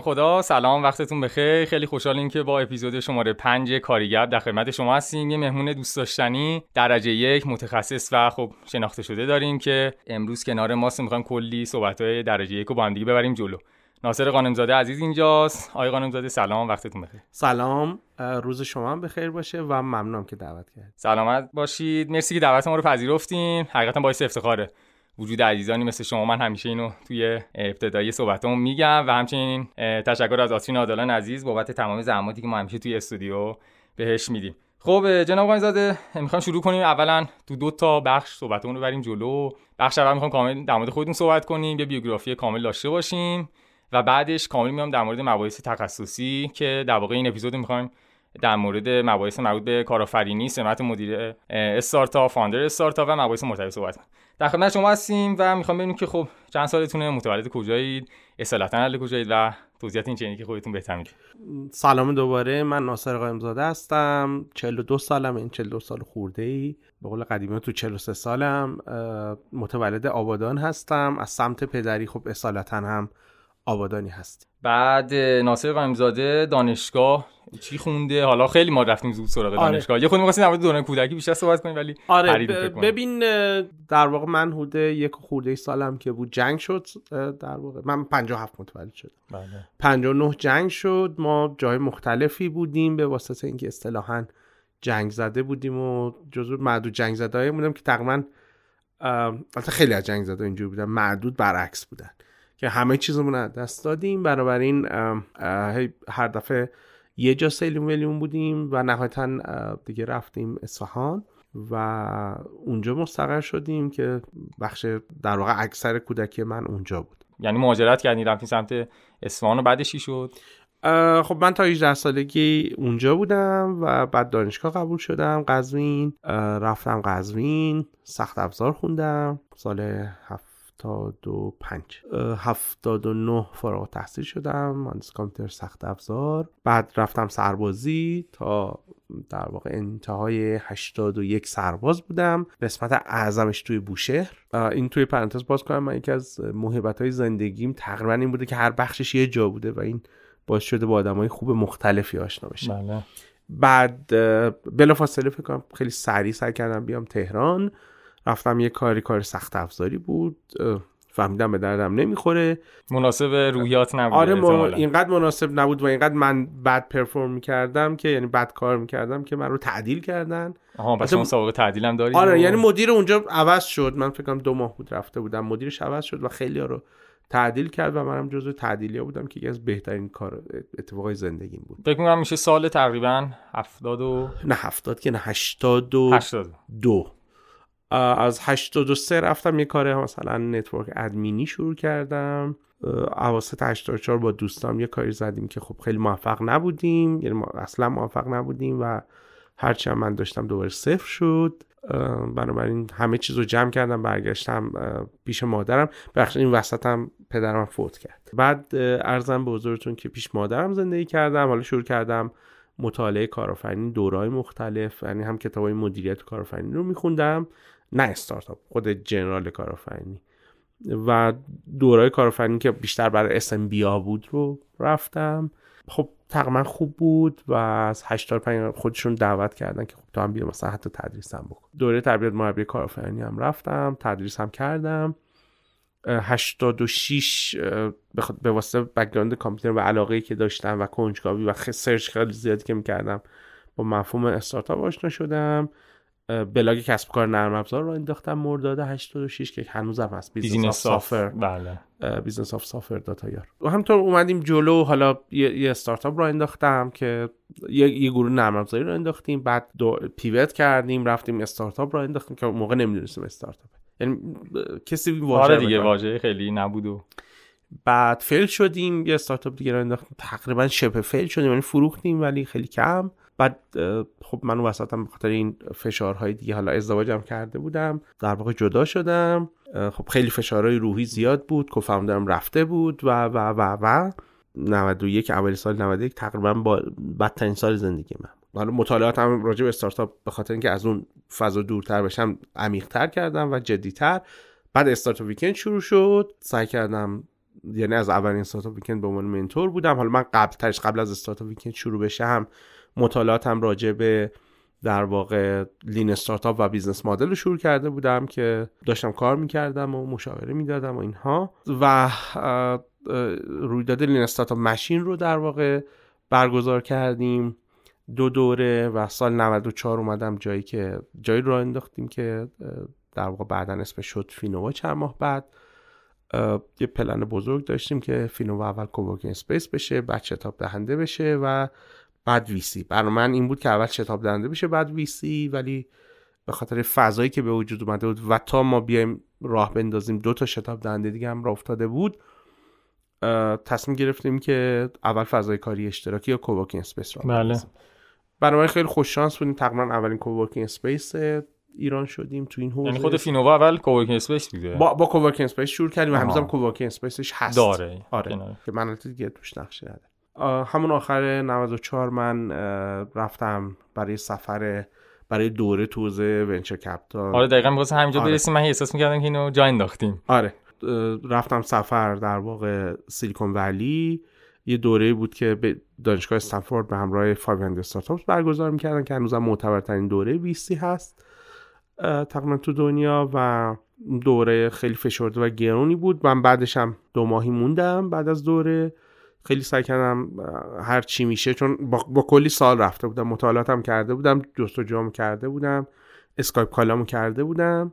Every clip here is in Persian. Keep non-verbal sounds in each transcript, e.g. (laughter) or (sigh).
نام خدا سلام وقتتون بخیر. خیلی خوشحالیم که با اپیزود شماره پنج کاریگر در خدمت شما هستیم. یه مهمون دوست داشتنی درجه یک متخصص و خب شناخته شده داریم که امروز کنار ماست. می‌خوایم کلی صحبت های درجه یک رو با هم دیگه ببریم جلو. ناصر قانمزاده عزیز اینجاست. آقای قانمزاده سلام وقتتون بخیر. سلام روز شما هم بخیر باشه و ممنونم که دعوت کردید. سلامت باشید. مرسی که دعوت ما رو پذیرفتین. حقیقتا باعث افتخاره. وجود عزیزانی مثل شما من همیشه اینو توی ابتدایی صحبتمون میگم و همچنین تشکر از آترین عادلان عزیز بابت تمام زحماتی که ما همیشه توی استودیو بهش میدیم. خب جناب قانزاده می‌خوام شروع کنیم اولا تو دو تا بخش صحبتمون رو بریم جلو. بخش اول می‌خوام کامل در مورد خودتون صحبت کنیم یه بیوگرافی کامل داشته باشیم و بعدش کامل میام در مورد مباحث تخصصی که در واقع این اپیزود می‌خوایم در مورد مباحث مربوط به کارآفرینی، سمت مدیر استارتاپ، فاندر استارتاپ و مباحث مرتبط صحبت در خدمت شما هستیم و می‌خوام ببینیم که خب چند سالتونه متولد کجایید اصالتا اهل کجایید و توضیحات این چنینی که خودتون بهتر میگید سلام دوباره. من ناصر قائمزاده هستم. 42 سالم این 42 سال خورده ای به قول قدیمی تو 43 سالم. متولد آبادان هستم. از سمت پدری خب اصالتا هم آبادانی هست. بعد ناصر قائمزاده دانشگاه چی خونده؟ حالا خیلی ما رفتیم زود سراغ آره. دانشگاه. یه خود می‌خواستیم در دوران کودکی بیشتر صحبت کنیم ولی آره ببین در واقع من حدود یک خورده سالم که بود جنگ شد در واقع من 57 متولد شدم. بله. 59 جنگ شد ما جای مختلفی بودیم به واسطه اینکه اصطلاحا جنگ زده بودیم و جزو معدود جنگ زده بودم که تقریبا البته خیلی از جنگ زده اینجوری بودن معدود برعکس بودن. که همه چیزمون دست دادیم. بنابراین هر دفعه یه جا سیلیون ولیون بودیم و نهایتا دیگه رفتیم اصفهان و اونجا مستقر شدیم که بخش در واقع اکثر کودکی من اونجا بود. یعنی مهاجرت کردین رفتین سمت اصفهان و بعدش شد؟ خب من تا 18 سالگی اونجا بودم و بعد دانشگاه قبول شدم. قزوین رفتم قزوین سخت افزار خوندم. سال هفت هفتاد و پنج. هفتاد و نه فارغ تحصیل شدم مهندس کامپیوتر سخت افزار. بعد رفتم سربازی تا در واقع انتهای 81 سرباز بودم. قسمت اعظمش توی بوشهر. این توی پرانتز باز کنم من یکی از محبت های زندگیم تقریبا این بوده که هر بخشش یه جا بوده و این باعث شده با آدم های خوب مختلفی آشنا بشم. بله. بعد بلافاصله فکر کنم خیلی سریع سعی کردم بیام تهران. رفتم یه کاری کار سخت افزاری بود. فهمیدم به دردم نمی‌خوره. مناسب روحیات نبود آره ما اینقدر مناسب نبود و اینقدر من بد پرفورم می‌کردم که یعنی بد کار می‌کردم که من رو تعدیل کردن. آها پس اون سابقه تعدیلم داری آره یعنی مدیر اونجا عوض شد. من فکر کنم دو ماه بود رفته بودم. مدیرش عوض شد و خیلی ها رو تعدیل کرد و منم جزو تعدیلی بودم که یکی از بهترین کار اتفاقای زندگیم بود. فکر می‌کنم میشه سال تقریبا 70 و نه 70 که نه 82 82 از 83 رفتم یه کار مثلا نتورک ادمینی شروع کردم. اواسط 84 با دوستام یه کاری زدیم که خب خیلی موفق نبودیم. یعنی ما اصلا موفق نبودیم و هرچی من داشتم دوباره صفر شد. بنابراین همه چیز رو جمع کردم برگشتم پیش مادرم. بخش این وسط هم پدرم فوت کرد. بعد ارزم به حضورتون که پیش مادرم زندگی کردم. حالا شروع کردم مطالعه کارآفرینی دورای مختلف. یعنی هم کتابای مدیریت کارآفرینی رو میخوندم. نه استارتاپ خود جنرال کارآفرینی. و دورای کارآفرینی که بیشتر برای SMB ها بود رو رفتم. خب تقریبا خوب بود و از 85 خودشون دعوت کردن که خب تو هم بیا مثلا حتی تدریس هم بکن دوره تربیت مربی کارآفرینی هم رفتم تدریس هم کردم. 86 به واسطه background کامپیوتر و علاقه که داشتم و کنجکاوی و search خیلی زیادی که می‌کردم با مفهوم استارتاپ آشنا شدم. بلاگ کسب کار نرم افزار رو انداختم مرداد 86 که هنوزم هست. business software بله. business of software dot ir و همطور اومدیم جلو حالا یه, یه استارتاپ رو انداختم که یه, یه گروه نرم افزاری رو انداختیم. بعد دو pivot کردیم رفتیم استارتاپ رو انداختیم که موقع نمی‌دونستیم استارتاپ یعنی کسی واژه آره دیگه واژه خیلی نبود و بعد fail شدیم یه استارتاپ دیگه رو انداختیم. تقریبا شبه fail شدیم یعنی فروختیم ولی خیلی کم. بعد خب من وسطم به خاطر این فشارهای دیگه حالا ازدواجم کرده بودم. در واقع جدا شدم. خب خیلی فشارهای روحی زیاد بود. کوفاندرم رفته بود و و و و. 91 اول سال 91 تقریبا با بدترین سال زندگی من حالا مطالعاتم راجع به استارتاپ به خاطر اینکه از اون فضا دورتر بشم عمیقتر کردم و جدیتر. بعد استارتاپ ویکند شروع شد. سعی کردم یعنی از اولین استارتاپ ویکند به عنوان منتور بودم. حالا من قبل ترش قبل از استارتاپ ویکند شروع بشه هم مطالعاتم راجع به در واقع lean startup و business model رو شروع کرده بودم که داشتم کار می‌کردم و مشاوره می‌دادم و اینها. و رویداد Lean Startup Machine رو در واقع برگزار کردیم. دو دوره و سال 94 اومدم جایی که جایی رو انداختیم که در واقع بعدا اسمش شد فینووا چند ماه بعد. یه پلن بزرگ داشتیم که فینووا اول coworking space بشه بعد شتاب دهنده بشه و بعد VC برای من این بود که اول شتاب دهنده بشه بعد VC ولی به خاطر فضایی که به وجود اومده بود و تا ما بیایم راه بندازیم دو تا شتاب دهنده دیگه هم راه افتاده بود تصمیم گرفتیم که اول فضای کاری اشتراکی یا coworking space رو بله. برای خیلی خوش شانس بودیم. تقریبا اولین coworking space ایران شدیم تو این حوزه. یعنی خود فینووا اول coworking space دیگه؟ با با coworking space شروع کردیم و هنوزم coworking space ش هست. داره. آره. که من دیگه توش نقش نده همون آخر 94 من رفتم برای سفر برای دوره توزه ونچر کپیتال. آره دقیقاً می‌خواستم همینجا آره. برسیم. من احساس می‌کردم که اینو جا انداختیم. آره. رفتم سفر در واقع سیلیکون ولی. یه دوره بود که به دانشگاه استنفورد به همراه 500 استارتاپس برگزار می‌کردن که هنوزم معتبرترین دوره ویسی هست تقریبا تو دنیا و دوره خیلی فشرده و گرونی بود. من بعدش هم دو ماهی موندم بعد از دوره. خیلی سعی کردم هر چی میشه چون با, با کلی سال رفته بودم مطالعاتم کرده بودم جستجوام کرده بودم اسکایپ کالامو کرده بودم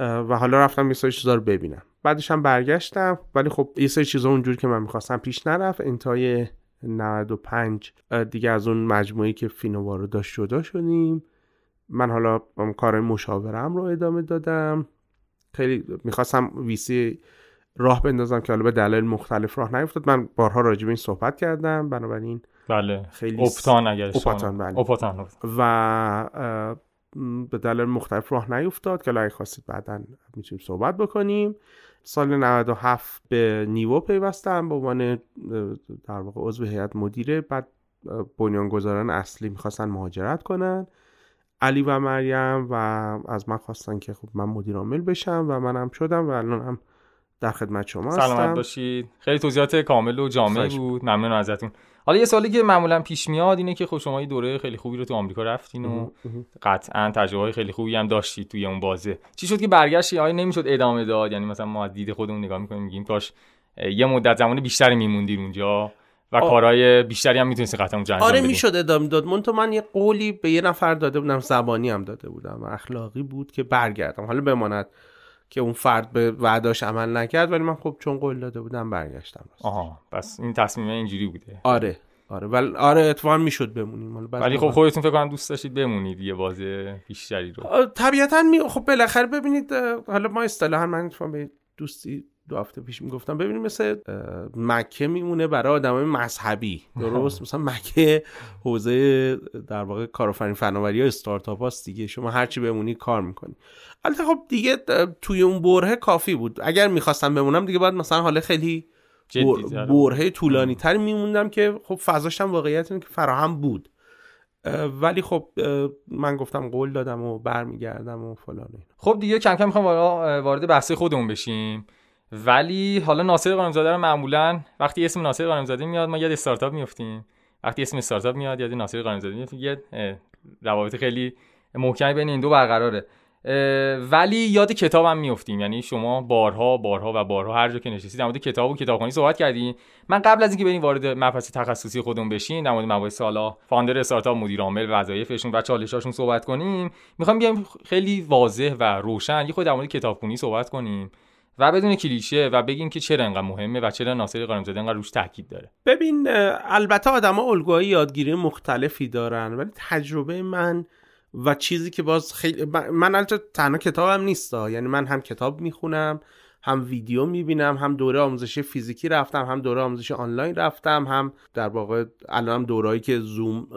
و حالا رفتم یه سری چیزا رو ببینم. بعدش هم برگشتم ولی خب یه سری چیزا اونجوری که من می‌خواستم پیش نرفت انتهای 95 دیگه از اون مجموعی که فینووا رو داشت جدا شدیم. من حالا کار مشاورم رو ادامه دادم. خیلی می‌خواستم ویسی راه بندازم که حالا به دلایل مختلف راه نیفتاد. من بارها راجع به این صحبت کردم. بنابراین بله. خیلی اپتان اگر اپتان بله. اپتان. و به دلایل مختلف راه نیفتاد که اگه خواستید بعدا می‌تونیم صحبت بکنیم. سال 97 به نیوو پیوستم به عنوان در واقع عضو هیئت مدیره. بعد بنیانگذاران اصلی می‌خواستن مهاجرت کنن. علی و مریم و از من خواستن که خب من مدیر عامل بشم و منم شدم و الان هم در خدمت شما هستم. سلامت باشید. خیلی توضیحات کامل و جامع بود. ممنون ازتون. حالا یه سوالی که معمولا پیش میاد اینه که خب شما یه دوره خیلی خوبی رو تو آمریکا رفتین و قطعا تجربه خیلی خوبی هم داشتید توی اون بازه. چی شد که برگشتی؟ آیا نمی‌شد ادامه داد؟ یعنی مثلا ما از دید خودمون نگاه می‌کنیم میگیم کاش یه مدت زمان بیشتری میموندی اونجا و کارهای بیشتری هم می‌تونستی قطعا اونجا انجام آره می‌شد ادامه داد. من تو من یه قولی به یه نفر داده بودم زبانی هم داده بودم. اخلاقی بود که برگردم. حالا بماند. که اون فرد به وعداش عمل نکرد ولی من خب چون قول داده بودم برگشتم. آها پس این تصمیم اینجوری بوده. آره آره. ولی آره اتفاقا می‌شد بمونیم. ولی خب خودتون فکر کنم دوست داشتید بمونید یه بازی بیشتری رو. طبیعتا می... خب بالاخره ببینید حالا ما اصطلاحا من به دوستی دو هفته پیش می‌گفتم ببینیم مثل مکه میمونه برای آدمای مذهبی. درست؟ مثلا مکه حوزه در واقع کارآفرین فناوری یا استارتاپ هاست دیگه. شما هرچی بمونی کار می‌کنی. البته خب دیگه توی اون بره کافی بود. اگر می‌خواستم بمونم دیگه باید مثلا حالا خیلی بره طولانی تر میموندم که خب فضاشم واقعیت اینه که فراهم بود. ولی خب من گفتم قول دادم و برمیگردم و فلان خب دیگه کم کم می‌خوام وارد بحث خودمون بشیم. ولی حالا ناصر قانمزاده رو معمولا وقتی اسم ناصر قانمزاده میاد ما یاد استارتاپ میفتیم. وقتی اسم استارتاپ میاد یاد ناصر قانمزاده میفتیم. یه روابط خیلی محکمی بین این دو برقراره. ولی یاد کتاب هم میفتیم. یعنی شما بارها بارها و بارها هر جا که نشستید در مورد کتاب و صحبت کردیم من قبل از اینکه بریم وارد مبحث تخصصی خودمون بشین در مورد مباحث حالا فاندر استارتاپ مدیر عامل وظایفشون و چالشاشون صحبت کنیم می‌خوام بیایم خیلی واضح و روشن. یه خود در مورد کتابخونی صحبت کنیم. و بدون کلیشه و بگیم که چرا انقدر مهمه و چرا ناصر قائمزاده انقدر روش تاکید داره. ببین البته آدما الگوهای یادگیری مختلفی دارن ولی تجربه من و چیزی که باز خیلی من البته تنها کتابم نیست یعنی من هم کتاب می‌خونم هم ویدیو می‌بینم هم دوره آموزش فیزیکی رفتم هم دوره آموزش آنلاین رفتم هم در واقع الان هم دورایی که زوم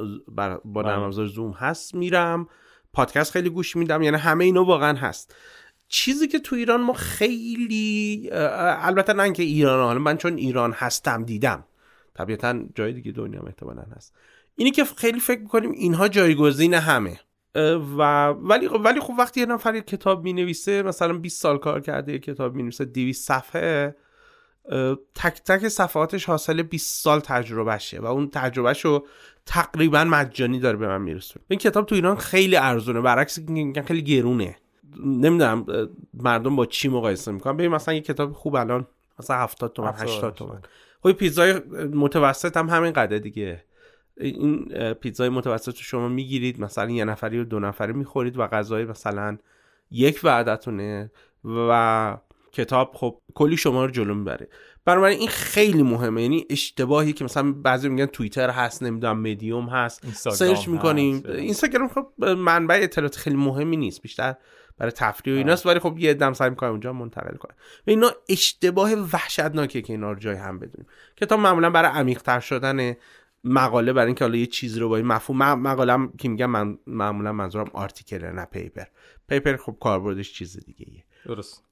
با بله. نرم زوم هست میرم. پادکست خیلی گوش میدم یعنی همه اینو واقعا هست. چیزی که تو ایران ما خیلی البته نه که ایران حالا من چون ایران هستم دیدم. طبیعتا جای دیگه دنیا احتمالا هست. اینی که خیلی فکر می‌کنیم اینها جایگزین همه. و ولی ولی خب وقتی یه نفر کتاب می نویسه مثلا 20 سال کار کرده یه کتاب می نویسه 200 صفحه تک تک صفحاتش حاصل 20 سال تجربهشه و اون تجربهش رو تقریبا مجانی داره به من میرسونه. این کتاب تو ایران خیلی ارزونه. برعکس خیلی گرونه. نمی‌دونم مردم با چی مقایسه می‌کنن؟ ببین مثلا یه کتاب خوب الان مثلا 70 تومن 80 تومن. خب پیزای متوسط هم همین قدر دیگه این پیتزای متوسط شما می‌گیرید مثلا یه نفری و دو نفری می‌خورید و غذای مثلا یک وعدتونه و کتاب خب کلی شما رو جلو می‌بره. برای این خیلی مهمه. یعنی اشتباهی که مثلا بعضی میگن توییتر هست نمی‌دونم مدیوم هست search می‌کنیم. اینستاگرام خب منبع اطلاعات خیلی مهمی نیست بیشتر برای تفریح و ایناست ولی خب یه دم سعی می‌کنم اونجا منتقل کنم. و اینا اشتباه وحشتناکه که اینا رو جای هم بدونیم. کتاب معمولا برای عمیق شدن مقاله برای اینکه حالا یه چیزی رو با این مفهوم مقاله که میگم من معمولا منظورم article نه paper. paper خب کاربردش چیز دیگه ایه. درست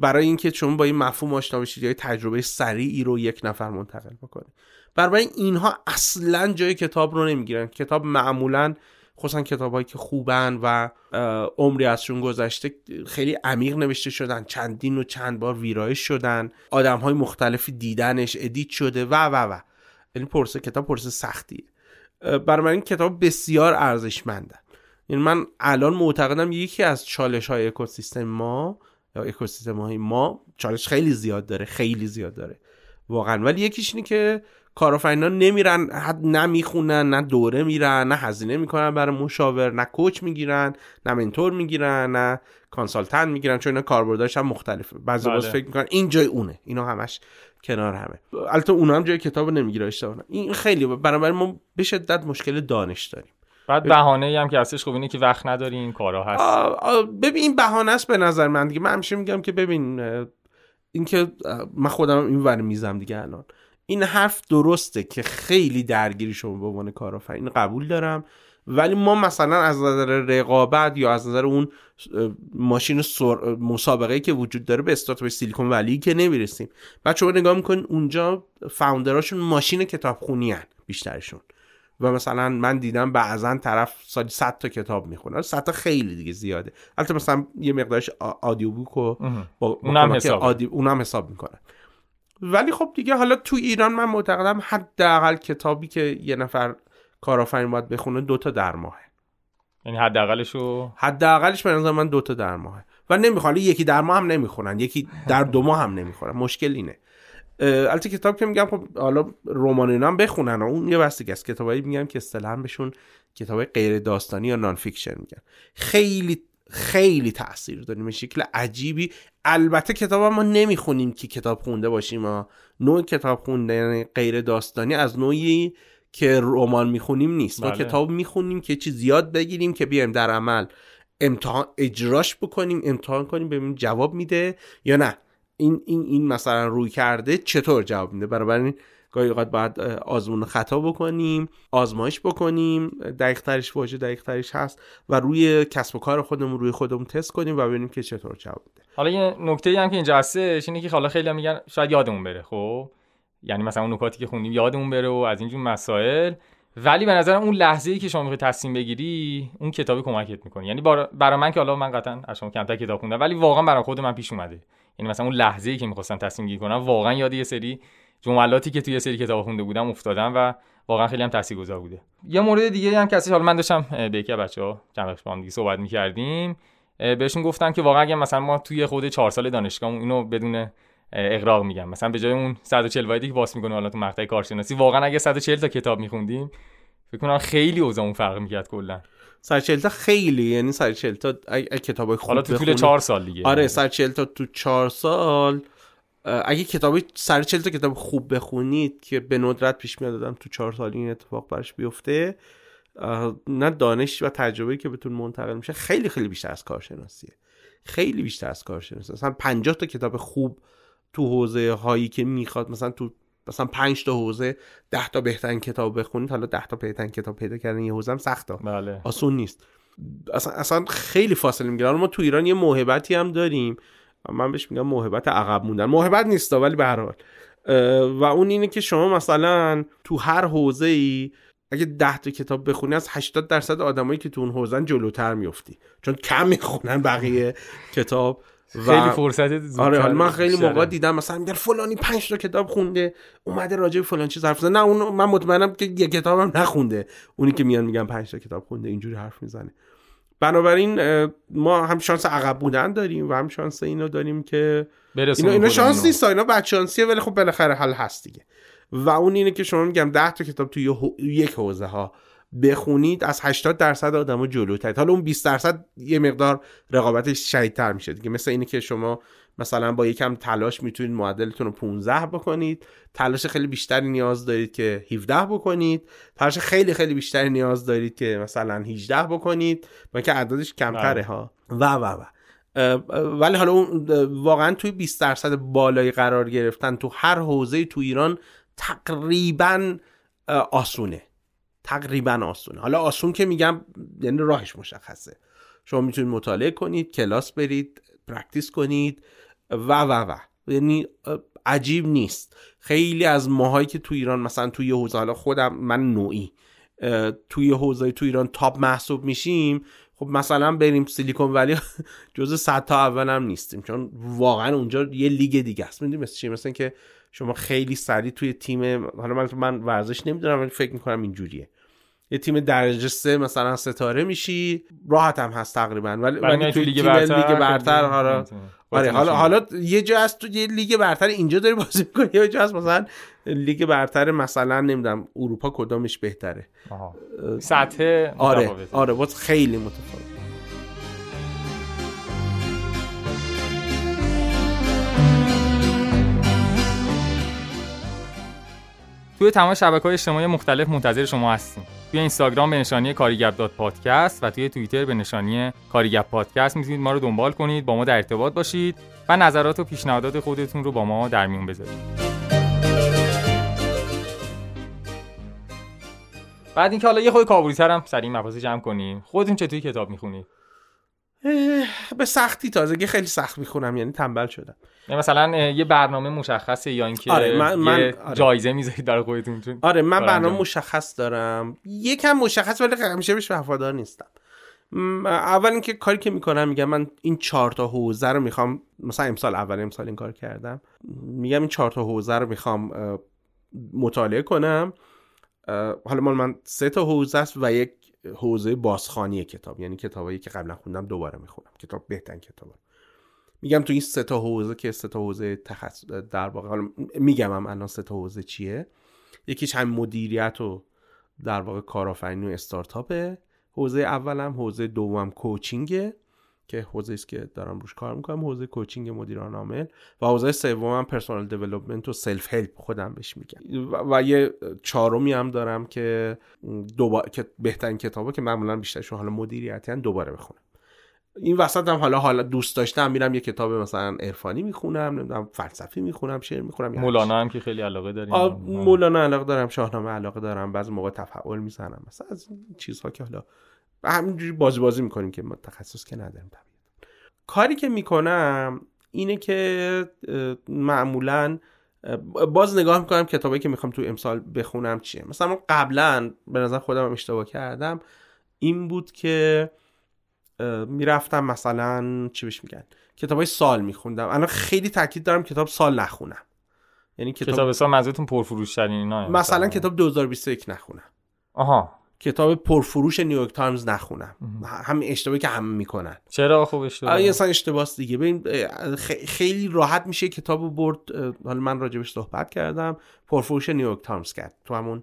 برای اینکه شما با این مفهوم آشنا بشید یا تجربه سریعی رو یک نفر منتقل بکنید برای اینها اصلا جای کتاب رو نمی‌گیرن. کتاب معمولا خصوصا کتابهایی که خوبن و عمری ازشون گذشته خیلی عمیق نوشته شدن چندین و چند بار ویرایش شدن آدم های مختلفی دیدنش ادیت شده و و و. یعنی پرسه کتاب پرسه سختیه. برای من این کتاب بسیار ارزشمنده. یعنی من الان معتقدم یکی از چالش های اکوسیستم ما یا اکوسیستم های ما چالش خیلی زیاد داره خیلی زیاد داره. واقعا. ولی یکیش اینه که کارآفرینان نمیرن نه می‌خونن نه دوره میرن نه هزینه می‌کنن برای مشاور نه کوچ می‌گیرن نه منتور می‌گیرن نه کانسالتنت می‌گیرن چون اینا کاربردش هم مختلفه. بعضی بله. فکر می‌کنن این جای اونه اینا همش کنار همه. البته اونا هم جای کتاب نمی‌گیره اشتباه. این خیلی برای ما به شدت مشکل دانش داریم. بعد بهانه ای هم که هستش خب اینه که وقت نداری این کارا هست. ببین این بهانه است به نظر من دیگه. من همیشه میگم که ببین اینکه من خودم این ور میزم دیگه الان. این حرف درسته که خیلی درگیری شما به عنوان کارآفرین قبول دارم ولی ما مثلا از نظر رقابت یا از نظر اون ماشین مسابقه که وجود داره به استارتاپ سیلیکون ولی که نمی‌رسیم. بعد شما نگاه می‌کنین اونجا فاوندراشون ماشین کتابخونی هن بیشترشون. و مثلا من دیدم بعضا طرف سالی 100 تا کتاب می‌خونه. 100 تا خیلی دیگه زیاده. البته مثلا یه مقدارش آدیو بوک و با اونم حساب اونم حساب می‌کنه ولی خب دیگه حالا تو ایران من معتقدم حداقل کتابی که یه نفر کارآفرین باید بخونه دوتا در ماهه. یعنی حداقلشو حداقلش به نظر من دوتا در ماهه. و نمی‌خوان یکی در ماه هم نمی‌خونن یکی در دو ماه هم نمی‌خونن مشکل اینه. البته کتاب که میگم خب حالا رمان اینا هم بخونن اون یه بستگی است. کتابایی میگم که اصطلاحا بهشون کتاب غیر داستانی یا non-fiction میگن. خیلی خیلی تاثیر داریم به شکل عجیبی. البته کتاب ما نمی‌خونیم که کتاب خونده باشیم ما نوع کتاب خونده غیر داستانی از نوعی که رمان می‌خونیم نیست. ما بله. کتاب می‌خونیم که چیز زیاد بگیریم که بیایم در عمل امتحان اجراش بکنیم امتحان کنیم ببینیم جواب میده یا نه. این این این مثلا روی کرده چطور جواب میده؟ برای گاهی اوقات باید آزمون خطا بکنیم آزمایش بکنیم دقیق ترش واژه دقیق ترش هست و روی کسب و کار خودمون روی خودمون تست کنیم و ببینیم که چطور جواب میده. حالا یه نکته هم که اینجا هستش اینه که حالا خیلی میگن شاید یادمون بره خب؟ یعنی مثلا اون نکاتی که خوندیم یادمون بره و از اینجور مسائل. ولی به نظرم اون لحظه ای که شما می‌خوای تصمیم بگیری اون کتابی کمکت می‌کنه. یعنی برای من که حالا من قطعا از شما کمتر کتاب خوندم ولی واقعا برای خود من پیش اومده. یعنی مثلا اون لحظه ای که می‌خواستم تصمیم گیری کنم واقعا یاد یه سری جملاتی که توی سری کتاب خونده بودم افتادم و واقعا خیلی هم تاثیرگذار بوده. یه مورد دیگه هم که حالا من داشتم به یکی بچه‌ها چند با هم دیگه صحبت می‌کردیم بهشون گفتم که واقعا اگه مثلا ما توی خود چهار سال دانشگاه اینو بدون اقراق میگم. مثلا به جای اون 140 وایدی که واس می‌کنه حالا تو مقطع کارشناسی واقعا اگه 140 تا کتاب میخوندیم فکر کنم خیلی اوضاعمون فرق می‌کرد کلا. 140 تا خیلی یعنی 140 تا کتاب خوب حالا تو طول 4 سال دیگه. آره 140 تا تو 4 سال. اگه کتابی سر چل تا کتاب خوب بخونید که به ندرت پیش میاد دادم تو چهار سال این اتفاق برش بیفته نه دانش و تجربه که بهتون منتقل میشه خیلی خیلی بیشتر از کارشناسیه. خیلی بیشتر از کارشناسی مثلا 50 تا کتاب خوب تو حوزه هایی که می‌خواد مثلا تو مثلا 5 تا حوزه 10 تا بهترین کتاب بخونید حالا 10 تا بهترین کتاب پیدا کردن یه حوزه هم سخته. بله. آسون نیست. اصلا اصلا خیلی فاصله می‌گیره. ما تو ایران یه موهبتی هم داریم. من بهش میگم محبت عقب موندن. محبت نیست ولی به هر حال. و اون اینه که شما مثلا تو هر حوزه ای اگه ده تا کتاب بخونی از 80 درصد آدمایی که تو اون حوزن جلوتر میفتی چون کم می‌خونن بقیه کتاب خیلی فرصت آره حالا من خیلی موقع دیدم مثلا میگن فلانی پنج تا کتاب خونده اومده راجع به فلان چیز حرف نه اون من مطمئنم که یه کتابم نخونده. اونی که میان میگن پنج تا کتاب خونده اینجوری حرف می‌زنه. بنابراین ما هم شانس عقب بودن داریم و هم شانس اینو داریم که اینا, اینا شانس نیست اینا بچانسیه ولی خب بالاخره حل هست دیگه. و اون اینه که شما میگم 10 تا کتاب توی یک حوزه ها بخونید از 80 درصد آدما جلوترید حالا اون 20 درصد یه مقدار رقابتش شدیدتر میشه دیگه. مثل اینه که شما مثلا با یکم تلاش می‌تونید معدلتون رو 15 بکنید. تلاش خیلی بیشتری نیاز دارید که 17 بکنید. تلاش خیلی خیلی بیشتری نیاز دارید که مثلا 18 بکنید. با اینکه عددش کمتره بله. ها. و و و. ولی حالا اون واقعا توی 20 درصد بالای قرار گرفتن تو هر حوزه تو ایران تقریبا آسونه. تقریبا آسونه. حالا آسون که میگم یعنی راهش مشخصه. شما می‌تونید مطالعه کنید کلاس برید practice کنید. و و و. یعنی عجیب نیست. خیلی از ماهایی که تو ایران مثلا توی حوزه حالا خودم من نوعی توی حوزه تو ایران top محسوب میشیم. خب مثلا بریم سیلیکون ولی (laughs) جز صد تا اول هم نیستیم. چون واقعا اونجا یه لیگ دیگه است. می‌دونی مثل چی؟ مثلا که شما خیلی سریع توی تیم حالا من من ورزش نمی‌دونم ولی فکر می‌کنم اینجوریه. یه تیم درجه سه مثلا ستاره میشی راحت هم هست تقریبا. ولی ولی توی لیگ برتر, لیگ برتر آره. آره. حالا حالا یه جا از تو یه لیگ برتر اینجا داری بازی می‌کنی یه جا از مثلا لیگ برتر مثلا نمی‌دونم اروپا کدامش بهتره. سطح آره آره خیلی متفاوت توی تمام شبکه های اجتماعی مختلف منتظر شما هستیم. توی اینستاگرام به نشانی کاریگپ پادکست و توی توییتر به نشانی کاریگپ پادکست می‌تونید ما رو دنبال کنید با ما در ارتباط باشید و نظرات و پیشنهادات خودتون رو با ما در میون بذارید. بعد اینکه حالا یه خود کابوری ترم سریع مباحث جمع کنیم. خودتون چطوری کتاب می‌خونید؟ به سختی تازگی خیلی سخت می‌خونم یعنی تنبل شدم. مثلا یه برنامه مشخصه یا اینکه آره من, من آره. جایزه می‌ذارید برای خودتون آره من برنامه مشخص دارم. یکم مشخص ولی همیشه بهش وفادار نیستم. اول اینکه کاری که می‌کنم میگم من این چهار تا حوزه رو می‌خوام مثلا امسال اول امسال این کار کردم. میگم این چهار تا حوزه رو می‌خوام مطالعه کنم. حالا مال من سه تا حوزه است و یک حوزه بازخانی کتاب یعنی کتابایی که قبلا خوندم دوباره می‌خونم. کتاب بهترین کتاب میگم تو این سه تا حوزه که سه تا حوزه تخصص در واقع میگم هم الان سه تا حوزه چیه. یکیش هم مدیریت و در واقع کارآفرینی و استارتاپه حوزه اولم حوزه دوم coaching ه که حوزه است که دارم روش کار می‌کنم حوزه coaching مدیران عامل و حوزه سومم personal development و self help خودم بهش میگم. و, و یه چهارمی هم دارم که دوباره که بهترین کتابه که معمولا بیشترشون حالا مدیریتی دوباره بخونم. این وسط هم حالا حالا دوست داشتم میرم یه کتاب مثلا عرفانی می‌خونم نمی‌دونم فلسفی می‌خونم شعر می‌خونم مولانا هم که خیلی علاقه داریم. مولانا علاقه دارم شاهنامه علاقه دارم بعضی موقع تفعول می‌زنم مثلا از چیزها که حالا همینجوری بازی بازی می‌کنیم که ما تخصص که نداریم کاری که می‌کنم اینه که معمولا باز نگاه می‌کنم کتابی که می‌خوام تو امسال بخونم چیه. مثلا قبلا به نظر خودم اشتباه کردم این بود که می‌رفتم مثلا چی بهش میگن؟ کتابای سال میخوندم. الان خیلی تاکید دارم کتاب سال نخونم. یعنی کتاب, کتاب سال منظورتون پرفروش ترین اینا مثلا کتاب 2021 نخونم. آها. کتاب پرفروش نیویورک تایمز نخونم. همین اشتباهی که همه می‌کنن. چرا خوب اشتباه؟ اصلا اشتباهست دیگه. ببین خیلی راحت میشه کتاب برد. حالا من راجبش صحبت کردم. پرفروش نیویورک تایمز کرد. تو همون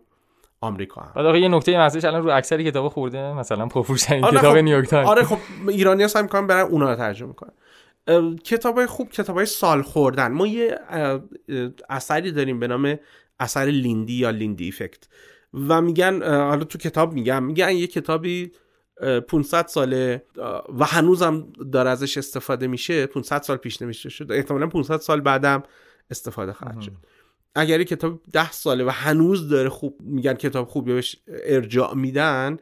آمریکا هم. بعد یه نکته مسئله الان رو اکثری کتاب خورده. مثلا پرفروش این آره کتاب خب... نیویورک تایمز. آره خب ایرانی ها سعی می‌کنن برن اونا رو ترجمه کنن. کتاب خوب کتاب های سال خوردن. ما یه اثری داریم به نام اثر لیندی یا Lindy effect. و میگن حالا تو کتاب میگن میگن یه کتابی 500 ساله و هنوزم داره ازش استفاده میشه 500 سال پیش نوشته شد احتمالا 500 سال بعدم استفاده خواهد شد. اگر یه کتاب 10 ساله و هنوز داره خوب میگن کتاب خوبی بهش ارجاع میدن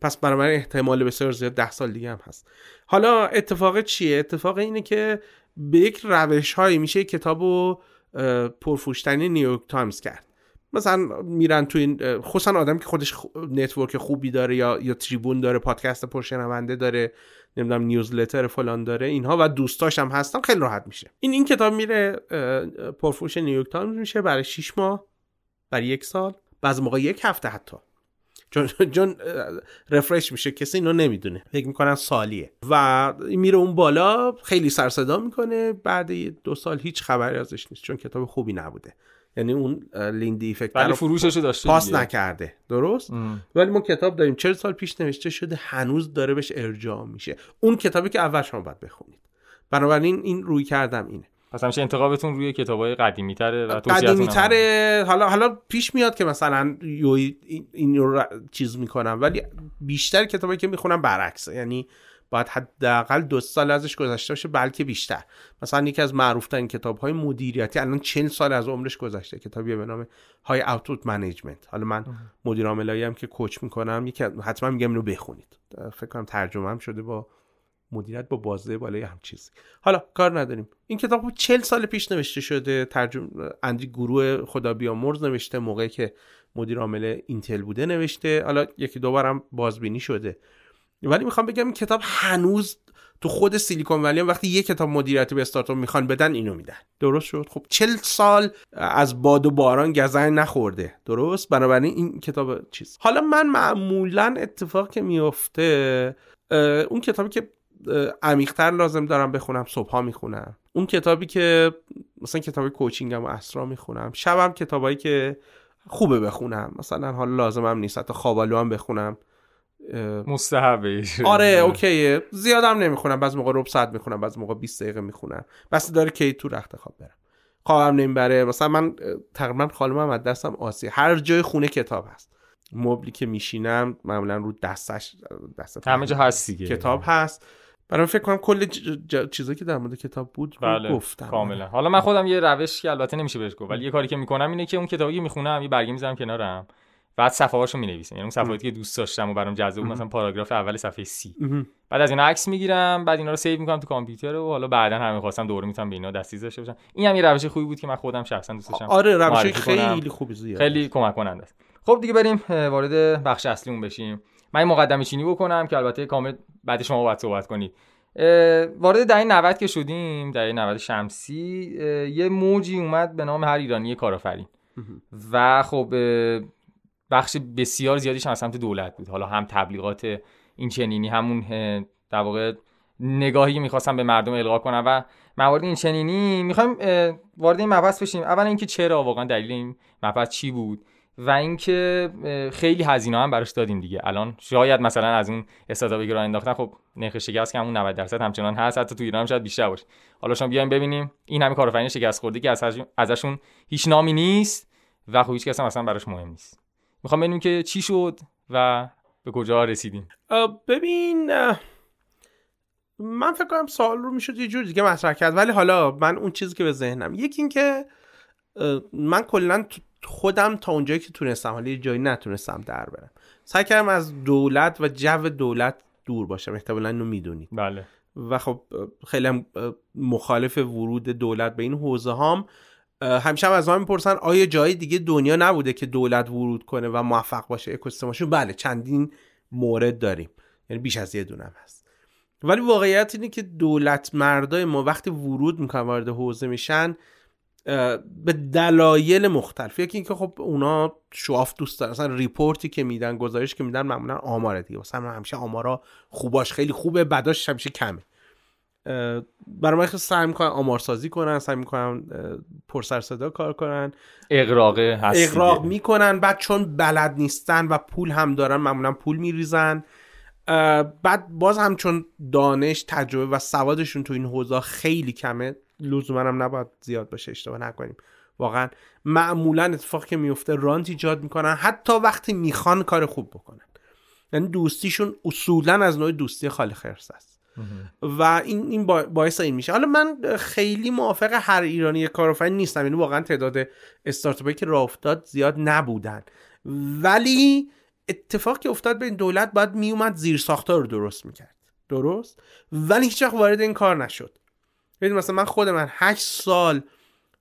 پس برای احتمال بسیار زیاد 10 سال دیگه هم هست. حالا اتفاق چیه؟ اتفاق اینه که به یک روش هایی میشه کتاب رو پرفروش‌ترین نیویورک تایمز کرد. مثلا میرن تو این خصوصا آدم که خودش network خوبی داره یا یا تریبون داره پادکست پرشنونده داره نمی‌دونم newsletter فلان داره اینها و دوستاش هم هستن خیلی راحت میشه. این این کتاب میره پرفروش نیویورک تایمز میشه برای 6 ماه برای یک سال بعض موقع یک هفته حتی. چون چون refresh میشه کسی اینو نمی‌دونه. فکر می‌کنن سالیه. و میره اون بالا خیلی سرصدا می‌کنه بعد دو سال هیچ خبری ازش نیست چون کتاب خوبی نبوده. یعنی اون Lindy effect ولی فروشش داشته pass نکرده. درست؟ ولی ما کتاب داریم. چهل سال پیش نوشته شده هنوز داره بهش ارجاع میشه. اون کتابی که اول شما باید بخونید. بنابراین این روی کردم اینه. پس همیشه انتخابتون روی کتابای قدیمی تره و قدیمی تره حالا حالا پیش میاد که مثلا این رو چیز می‌کنم. ولی بیشتر کتابایی که می‌خونم برعکسه. یعنی باید حداقل دو سال ازش گذشته باشه بلکه بیشتر. مثلا یکی از معروفترین کتاب های مدیریتی الان چند سال از عمرش گذشته کتابی به نام های اوتپوت منیجمنت. حالا من مدیر عاملایی هم که کوچ می‌کنم یکی حتما میگم اینو بخونید. فکر کنم ترجمه هم شده با مدیریت با بازده بالای هم چیزی. حالا کار نداریم. این کتاب 40 سال پیش نوشته شده ترجمه اندی گروه خدا بیامرز نوشته موقعی که مدیر عامل اینتل بوده نوشته. حالا یکی دوبارم بازبینی شده. ولی می‌خوام بگم این کتاب هنوز تو خود سیلیکون ولی وقتی یه کتاب مدیریتی به استارتاپ می‌خوان بدن اینو میدن. درست شد. خب چل سال از باد و باران گزن نخورده. درست؟ بنابراین این کتاب چیز. حالا من معمولا اتفاق که میفته اون کتابی که عمیقتر لازم دارم بخونم صبحها می‌خونم. اون کتابی که مثلا کتاب کوچینگم و اسرا می‌خونم. شبم کتابایی که خوبه بخونم. مثلا حالا لازمم نیست حتی خوابالو هم بخونم. مستحبه آره اوکیه. زیادم نمی‌خونم. بعض موقع ربع ساعت می‌خونم بعض موقع 20 دقیقه می‌خونم. بس داره کی تو رخت خواب برم خوابم نمی‌بره. مثلا من تقریبا خانمم از دستم آسی. هر جای خونه کتاب هست. مبلی که میشینم معمولا رو دستش دست همه جا هست دیگه. کتاب هست. برای فکر کنم کل ج... چیزایی که در مورد کتاب بود بله. گفتم. کاملا. حالا من خودم یه روش که البته نمیشه بهش گفت ولی یه کاری که می‌کنم اینه که اون کتابی می‌خونم یه برگه می‌ذارم کنارم. بعد صفحه هاشو می‌نویسم. یعنی اون صفحاتی که دوست داشتم و برام جذاب مثلا پاراگراف اول صفحه سی بعد از اینا عکس می‌گیرم بعد اینا رو سیو می‌کنم تو کامپیوتر و حالا بعدا همین خواستم دوره می‌تونم به اینا دسترسی داشته باشم این هم یه روش خوبی بود که من خودم شخصا دوست داشتم آره روش خیلی خوبی زیاد. خیلی کمک کننده است. خب دیگه بریم وارد بخش اصلیمون بشیم. من این مقدمه چینی بکنم که البته کامل بعد شما باید صحبت کنید وارد دهه 90 که شدیم دهه 90 شمسی یه موجی اومد به نام هر ایرانی کارآفرین. و خب بخش بسیار زیادیش از سمت دولت بود. حالا هم تبلیغات این چنینی همون در واقع نگاهی می‌خواستم به مردم القا کنم و موارد این چنینی. می‌خوایم وارد این مبحث بشیم. اولا اینکه چرا واقعا دلیل این مبحث چی بود و اینکه خیلی هزینه هم براش دادیم دیگه. الان شاید مثلا از اون استارتاپی که راه انداختن خب نرخ شکست که همون 90 درصد همچنان هست. حتی تو ایران شاید بیشتر باشه. حالا شما بیایم ببینیم. این همه کارآفرین شکست خورده که ازشون هیچ نامی نیست و خب هیچ کس هم اصلا براش مهم نیست. می‌خوام ببینیم که چی شد و به کجا رسیدیم. ببین من فکر کنم سوال رو می‌شد یه جور دیگه مطرح کرد ولی حالا من اون چیزی که به ذهنم یکی این که من کلا خودم تا اونجایی که تونستم حالا یه جایی نتونستم در برم. سعی کردم از دولت و جو دولت دور باشم احتمالا اینو می‌دونید بله. و خب خیلی مخالف ورود دولت به این حوزه هام همیشه هم از من می‌پرسن آیا جای دیگه دنیا نبوده که دولت ورود کنه و موفق باشه اکوسیستمشون بله چندین مورد داریم. یعنی بیش از یه دونم هست. ولی واقعیت اینه که دولت مردای ما وقتی ورود می‌کنن وارد حوزه میشن به دلایل مختلف. یکی اینکه خب اونا show off دوست دارن. مثلا report ی که میدن گزارش که میدن معمولا آماره دیگه. مثلا همیشه آمارا خوباش خیلی خوبه بعداش همیشه کمه. برای من سعی می‌کنن آمارسازی کنن سعی می‌کنن پر سر صدا کار کنن. اغراقه هست اغراق می‌کنن بعد چون بلد نیستن و پول هم دارن معمولا پول میریزن. بعد باز هم چون دانش تجربه و سوادشون تو این حوزه خیلی کمه. لزوما هم نباید زیاد باشه اشتباه نکنیم. واقعا معمولا اتفاق که میفته رانت ایجاد می‌کنن حتی وقتی می‌خوان کار خوب بکنن. یعنی دوستیشون اصولا از نوع دوستی خالی خرس است. و این این باعث این میشه. حالا من خیلی موافق هر ایرانی کارآفرین نیستم. یعنی واقعا تعداد استارتاپی که راه افتاد زیاد نبودن. ولی اتفاق که افتاد به این دولت باید میومد زیر ساختار رو درست می‌کرد. درست؟ ولی هیچ وقت وارد این کار نشد. ببین مثلا من خود من 8 سال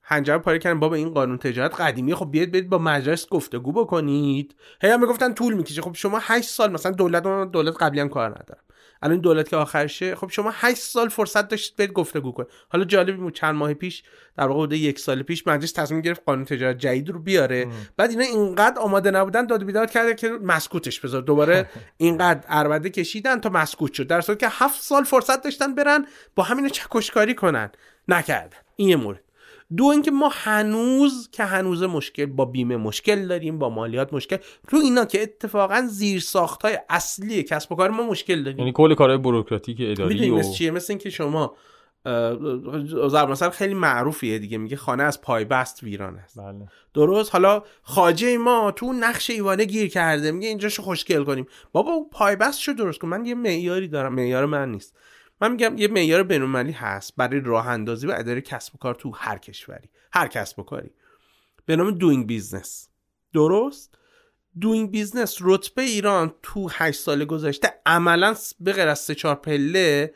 هنجر پاره کردن بابا این قانون تجارت قدیمی خب بیاید برید با مجلس گفتگو بکنید. هی هم می‌گفتن طول می‌کشه. خب شما 8 سال مثلا دولت دولت قبلی هم کار ندارم الان دولت که آخرشه خب شما 8 سال فرصت داشتید برید گفتگو کنید. حالا جالبی بود چند ماه پیش در واقع یک سال پیش مجلس تصمیم گرفت قانون تجارت جدید رو بیاره. ام. بعد اینا اینقدر آماده نبودن داد بیداد کرده که مسکوتش بذار. دوباره (laughs) اینقدر اربده کشیدن تا مسکوت شد. در صورتی که 7 سال فرصت داشتن برن با همین چکشکاری کنن. نکردن این مورد. دو اینکه ما هنوز که هنوز مشکل با بیمه مشکل داریم با مالیات مشکل. رو اینا که اتفاقا زیر ساخت های اصلی کسب و کار ما مشکل داریم. یعنی کل کارهای بروکراتیک اداری و... چیه؟ مثل اینکه شما مثلا خیلی معروفیه دیگه میگه خانه از پای بست ویران است. بله. درست؟ حالا خواجه ما تو نقش ایوانه گیر کرده میگه اینجاشو خوشگل کنیم. بابا اون پای بست شو درست کن. من یه معیاری دارم. معیار من نیست. من میگم یه معیار بین‌المللی هست برای راه اندازی و اداره کسب و کار تو هر کشوری هر کسب و کاری. به نام Doing Business درست؟ Doing Business رتبه ایران تو 8 سال گذشته عملا به غیر از 3 4 پله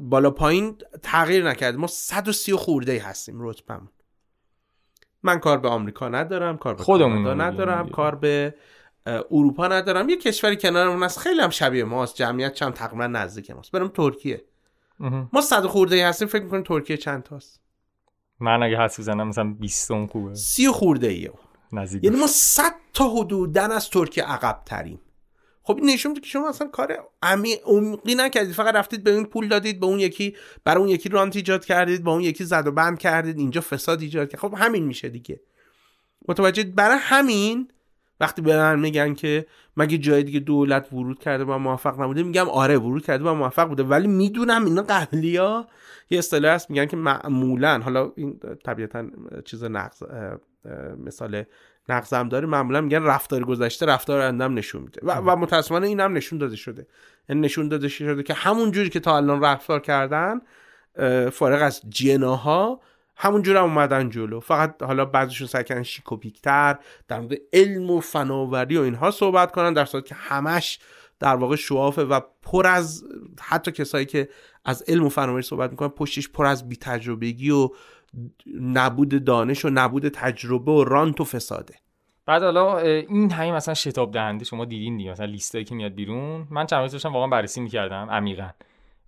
بالا پایین تغییر نکرده. ما 130 خورده ای هستیم رتبهمون. من کار به آمریکا ندارم کار به خودمون ندارم کار به اروپا ندارم. یه کشوری کنارمون هست خیلی هم شبیه ماست. جمعیت چند تقریبا نزدیک ماست. برم ترکیه. ما صد خورده ای هستیم. فکر می‌کنیم ترکیه چند تاست. من اگه حس بزنم مثلا 20 خوبه. سی خورده ایه نزدیک یعنی ما 100 تا حدودن از ترکیه عقب تریم خب این نشون که شما اصلا کار عمیقی نکردید. فقط رفتید به این پول دادید به اون یکی برای اون یکی رانت ایجاد کردید با اون یکی زد و بند کردید. اینجا فساد ایجاد کرد. خب همین میشه دیگه. متوجه برای همین وقتی به من میگن که مگه جای دیگه دولت ورود کرده و موفق نبوده میگم آره ورود کرده و موفق بوده. ولی می‌دونم اینا قبلی ها یه اصطلاح هست میگن که معمولا حالا این طبیعتا چیز نقض مثال نقضم داره معمولا میگن رفتار گذشته رفتار اندم نشون میده. و, و متاسفانه این هم نشون داده شده. این یعنی نشون داده شده که همون جوری که تا الان رفتار کردن فارغ از جناها همون جور هم اومدن جلو. فقط حالا بعضیشون سعی کردن شیک و در مورد علم و فناوری و اینها صحبت کنن در صورتی که همش در واقع شوافه و پر از حتی کسایی که از علم و فناوری صحبت می‌کنن پشتش پر از بی تجربگی و نبود دانش و نبود تجربه و رانت و فساده. بعد حالا این همین مثلا شتاب دهنده شما دیدین دیگه مثلا لیستایی که میاد بیرون. من چند روز داشتم واقعا بررسی می‌کردم عمیقا.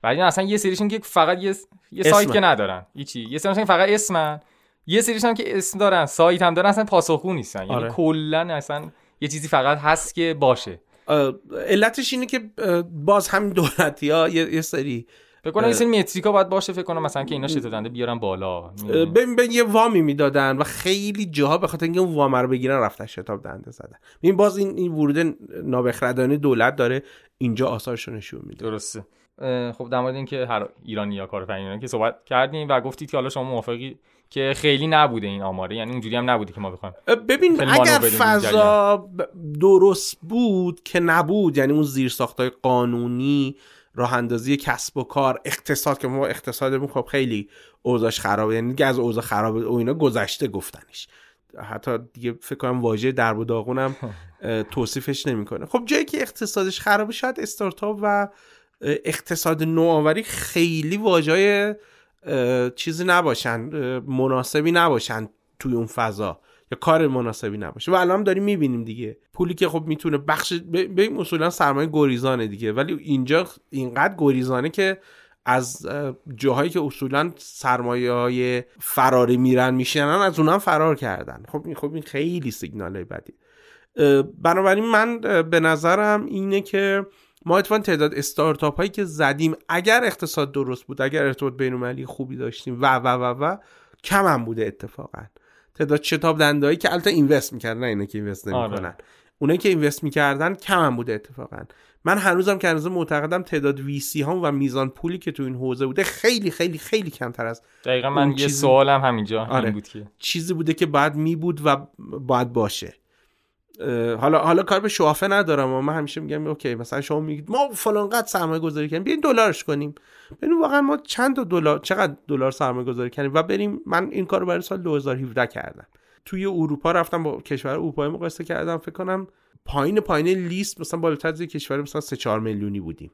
بعد اصلا یه سریشون که فقط یه, یه سایت که ندارن. هیچی. یه سریشون فقط اسمن. یه سریشون که اسم دارن. سایت هم دارن. اصلا پاسخگو نیستن. یعنی آره. کلا اصلا یه چیزی فقط هست که باشه. علتش اینه که باز همین دولتی ها یه سری فکر کنم این متریکا باید باشه. فکر کنم مثلا که اینا شتادنده بیارن بالا. ببین به یه وامی می‌دادن و خیلی جاها به خاطر اینکه اون وام رو بگیرن رفتن شتاب دنده زدن. ببین باز این, این ورود نابخردانه دولت داره اینجا آثارش نشون میده. درسته. خب در مورد اینکه هر ایرانی یا کارآفرینان که صحبت کردیم و گفتید که حالا شما موافقی که خیلی نبوده این آماره یعنی اونجوری هم نبوده که ما بخوایم ببین اگر فضا درست بود که نبود یعنی اون زیرساختای قانونی راه اندازی کسب و کار اقتصاد که ما اقتصادمون خب خیلی اوضاعش خرابه یعنی دیگه از اوضاع خرابه و اینا گذشته گفتنش. حتی دیگه فکر کنم واژه درب و داغونم (laughs) توصیفش نمی‌کنه. خب جایی که اقتصادش خرابه شاید استارتاپ و اقتصاد نوآوری خیلی واژه چیزی نباشن مناسبی نباشن توی اون فضا. یا کار مناسبی نباشه. و الان داریم می‌بینیم دیگه. پولی که خب می‌تونه بخش به این اصولا سرمایه گریزانه دیگه. ولی اینجا اینقدر گریزانه که از جاهایی که اصولا سرمایه های فراری میرن میشنن از اونم فرار کردن. خب این خب این خیلی سیگنال بدی. بنابراین من به نظرم اینه که ما اتفاقا تعداد استارتاپ هایی که زدیم اگر اقتصاد درست بود اگر ارتباط بین خوبی داشتیم و و و و کم هم بوده اتفاقا. تعداد شتاب دندایی که البته اینوست می‌کردن نه اینا که اینوست نمی‌کنن. آره. اونایی که اینوست می‌کردن کم هم بوده اتفاقا. من هنوزم که هنوز معتقدم تعداد ویسی ها و میزان پولی که تو این حوزه بوده خیلی خیلی خیلی کمتر از دقیقا من یه چیز... سوالم همینجا آره. بود که. چیزی بوده که بعد می بود و باید باشه. حالا حالا کار به شوافه ندارم و من همیشه میگم اوکی مثلا شما میگید ما فلان قد سرمایه گذاری کنیم بیاین دلارش کنیم. ببین واقعا ما چند دلار چقدر دلار سرمایه گذاری کنیم و بریم من این کارو برای سال 2017 کردم. توی اروپا رفتم با کشور اروپایی مقایسه کردم فکر کنم پایین پایین لیست مثلا بالاتر از کشور مثلا 3 4 میلیونی بودیم.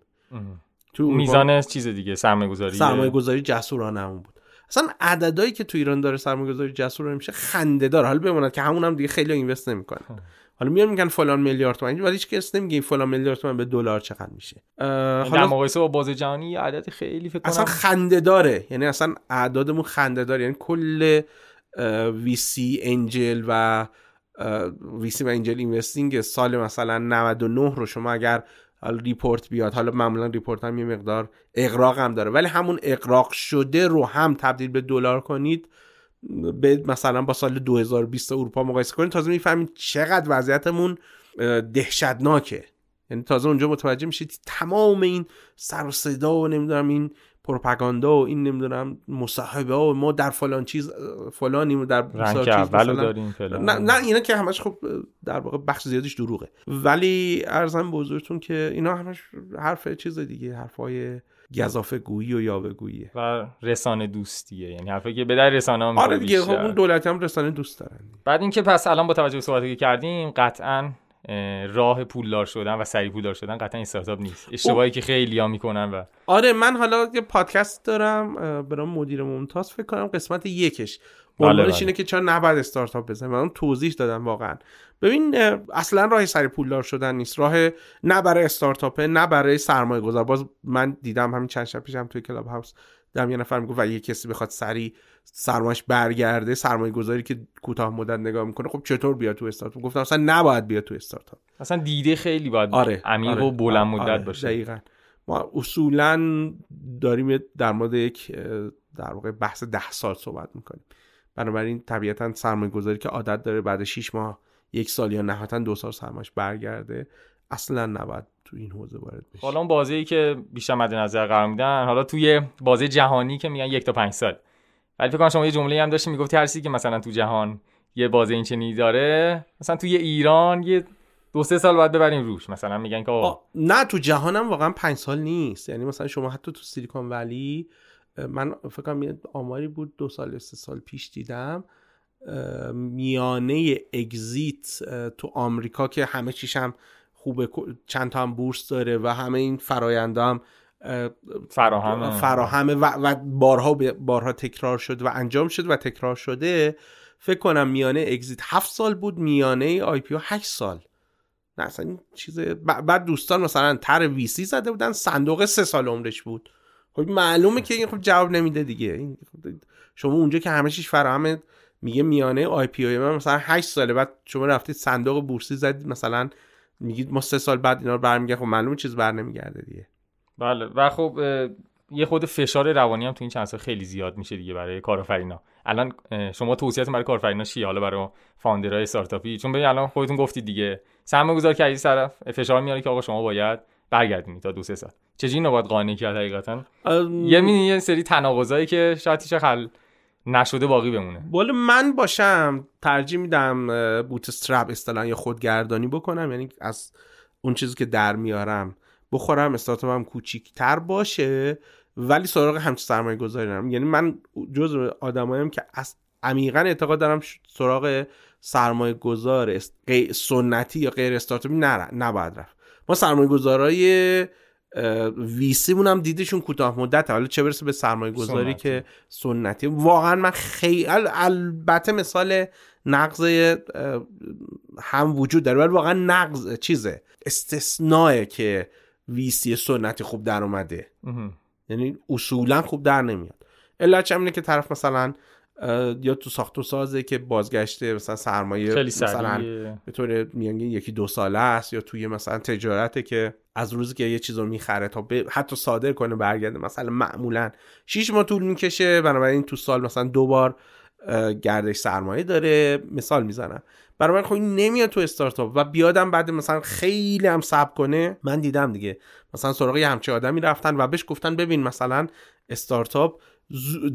تو میزان چیز دیگه سرمایه گذاری سرمایه گذاری جسورانه بود. اصلا عددهایی که تو ایران داره سرمایه‌گذاری جسور میشه خنده داره حالا بماند که همون هم دیگه خیلی اینوست نمی‌کنه. حالا میان میگن فلان میلیارد تومن. ولی هیچ کس نمیگه این فلان میلیارد تومن به دلار چقدر میشه. حالا مقایسه با بازار جهانی عدد خیلی فکر کنم اصلا خنده داره. یعنی اصلا اعدادمون خنده داره. یعنی کل VC angel و VC و angel investing سال مثلا 99 رو شما اگر حالا report بیاد حالا معمولا report هم یه مقدار اغراق هم داره. ولی همون اغراق شده رو هم تبدیل به دلار کنید به مثلا با سال 2020 اروپا مقایسه کنید تازه می‌فهمید چقدر وضعیتمون دهشتناکه. یعنی تازه اونجا متوجه میشید تمام این سر و صدا و نمی‌دونم این پروپاگاندا و این نمی‌دونم مصاحبه و ما در فلان چیز فلانیم در رنگ اولو داریم فلان. نه نه اینا که همش خب در واقع بخش زیادش دروغه. ولی ارزم بزرگتون که اینا همش حرف چیز دیگه حرفای گزافه گویی و یاوه گوییه و رسانه دوستیه. یعنی حرفی که به در رسانه هم آره دیگه خب اون دولت هم رسانه دوست دارن. بعد اینکه پس الان با توجه به صحبتی که کردیم قطعا راه پولدار شدن و سریع پولدار شدن قطعا استارتاپ نیست. اشتباهی که خیلی ها می‌کنن و آره من حالا یه پادکست دارم برام مدیر ممتاز فکر کنم قسمت یکش. عنوانش بله، اینه بله. که چرا نباید استارتاپ بزنیم؟ من توضیح دادم واقعا. ببین اصلا راه سری پولدار شدن نیست. راه نه برای استارتاپه نه برای سرمایه گذار باز من دیدم همین چند شب پیشم توی کلاب هاوس دم یه نفر می‌گفت و یه کسی بخواد سری سرمایش برگرده سرمایه گذاری که کوتاه مدت نگاه می‌کنه خب چطور بیاد تو استارتاپ؟ گفتم اصلا نباید بیاد تو استارتاپ. اصلا دیده خیلی باید آره، عمیق آره، و بلند مدت آره، باشه. دقیقا. ما اصولا داریم در مورد یک در واقع بحث ده سال صحبت می‌کنیم. بنابراین طبیعتا سرمایه گذاری که عادت داره بعد 6 ماه یک سال یا نهایتا دو سال سرمایش برگرده اصلا نباید تو این حوزه وارد بشه حالا اون بازی که بیشتر مد نظر قرار میدن حالا توی بازی جهانی که میگن یک تا پنج سال. ولی فکر کنم شما یه جمله هم داشتی می‌گفتی هر که مثلا تو جهان یه بازی این چنینی داره مثلا توی ایران یه دو سه سال باید ببریم روش. مثلا میگن که نه تو جهانم واقعا پنج سال نیست. یعنی مثلا شما حتی تو سیلیکون ولی من فکر کنم یه آماری بود دو سال سه سال پیش دیدم میانه اگزیت تو آمریکا که همه چیش هم خوبه چند تا هم بورس داره و همه این فراینده هم فراهم. فراهمه و, و بارها بارها تکرار شد و انجام شد و تکرار شده. فکر کنم میانه exit هفت سال بود میانه IPO 8 سال. نه اصلا این چیز بعد دوستان مثلا تر VC زده بودن صندوق سه سال عمرش بود. خب معلومه که این خب جواب نمیده دیگه. خب شما اونجا که همه چیش فراهمه میگه میانه IPO من مثلا 8 ساله بعد شما رفتید صندوق VC زدید مثلا میگید ما سه سال بعد اینا رو برمیگه خب معلومه چیز بر نمیگرده دیگه. بله و خب یه خود فشار روانی هم تو این چند سال خیلی زیاد میشه دیگه برای کارآفرینا. الان شما توصیهتون برای کارآفرینا چیه؟ حالا برای فاوندرهای استارتاپی؟ چون ببین الان خودتون گفتید دیگه. سرمایه گذار کردی طرف فشار میاره که آقا شما باید برگردیم تا دو سه سال. چجوری اینو باید قانع کرد حقیقتا؟ یه مینی یه سری تناقضایی که شاید هیچ حل نشده باقی بمونه. ولی من باشم ترجیح میدم بوت استرپ اصطلاحا یا خودگردانی بکنم. یعنی از اون چیزی که در میارم بخورم استارتاپم کوچیکتر باشه ولی سراغ همچین سرمایه گذاری نرم. یعنی من جز آدمایم که از عمیقا اعتقاد دارم سراغ سرمایه گذار سنتی یا غیر استارتاپی نباید رفت. ما سرمایه گذارای ویسی هم دیدشون کوتاه مدت حالا چه برسه به سرمایه گذاری که سنتی. واقعا من خیلی البته مثال نقض هم وجود داره ولی واقعا نقض چیزه. استثناء که ویسی سنتی خوب در اومده. یعنی اصولا خوب در نمیاد. علت اینه که طرف مثلا یا تو ساخت و سازه که بازگشته مثلا سرمایه خیلی مثلا به طور میانگین یکی دو ساله است یا توی مثلا تجارته که از روزی که یه چیز رو می‌خره تا حتی صادر کنه برگرده. مثلا معمولا 6 ماه طول می‌کشه بنابراین تو سال مثلا دو بار گردش سرمایه داره. مثال می‌زنم. برای خب این نمیاد تو استارتاپ و بیادم بعد مثلا خیلی هم صبر کنه. من دیدم دیگه. مثلا سراغ یه همچه آدمی رفتن و بهش گفتن ببین مثلا استارتاپ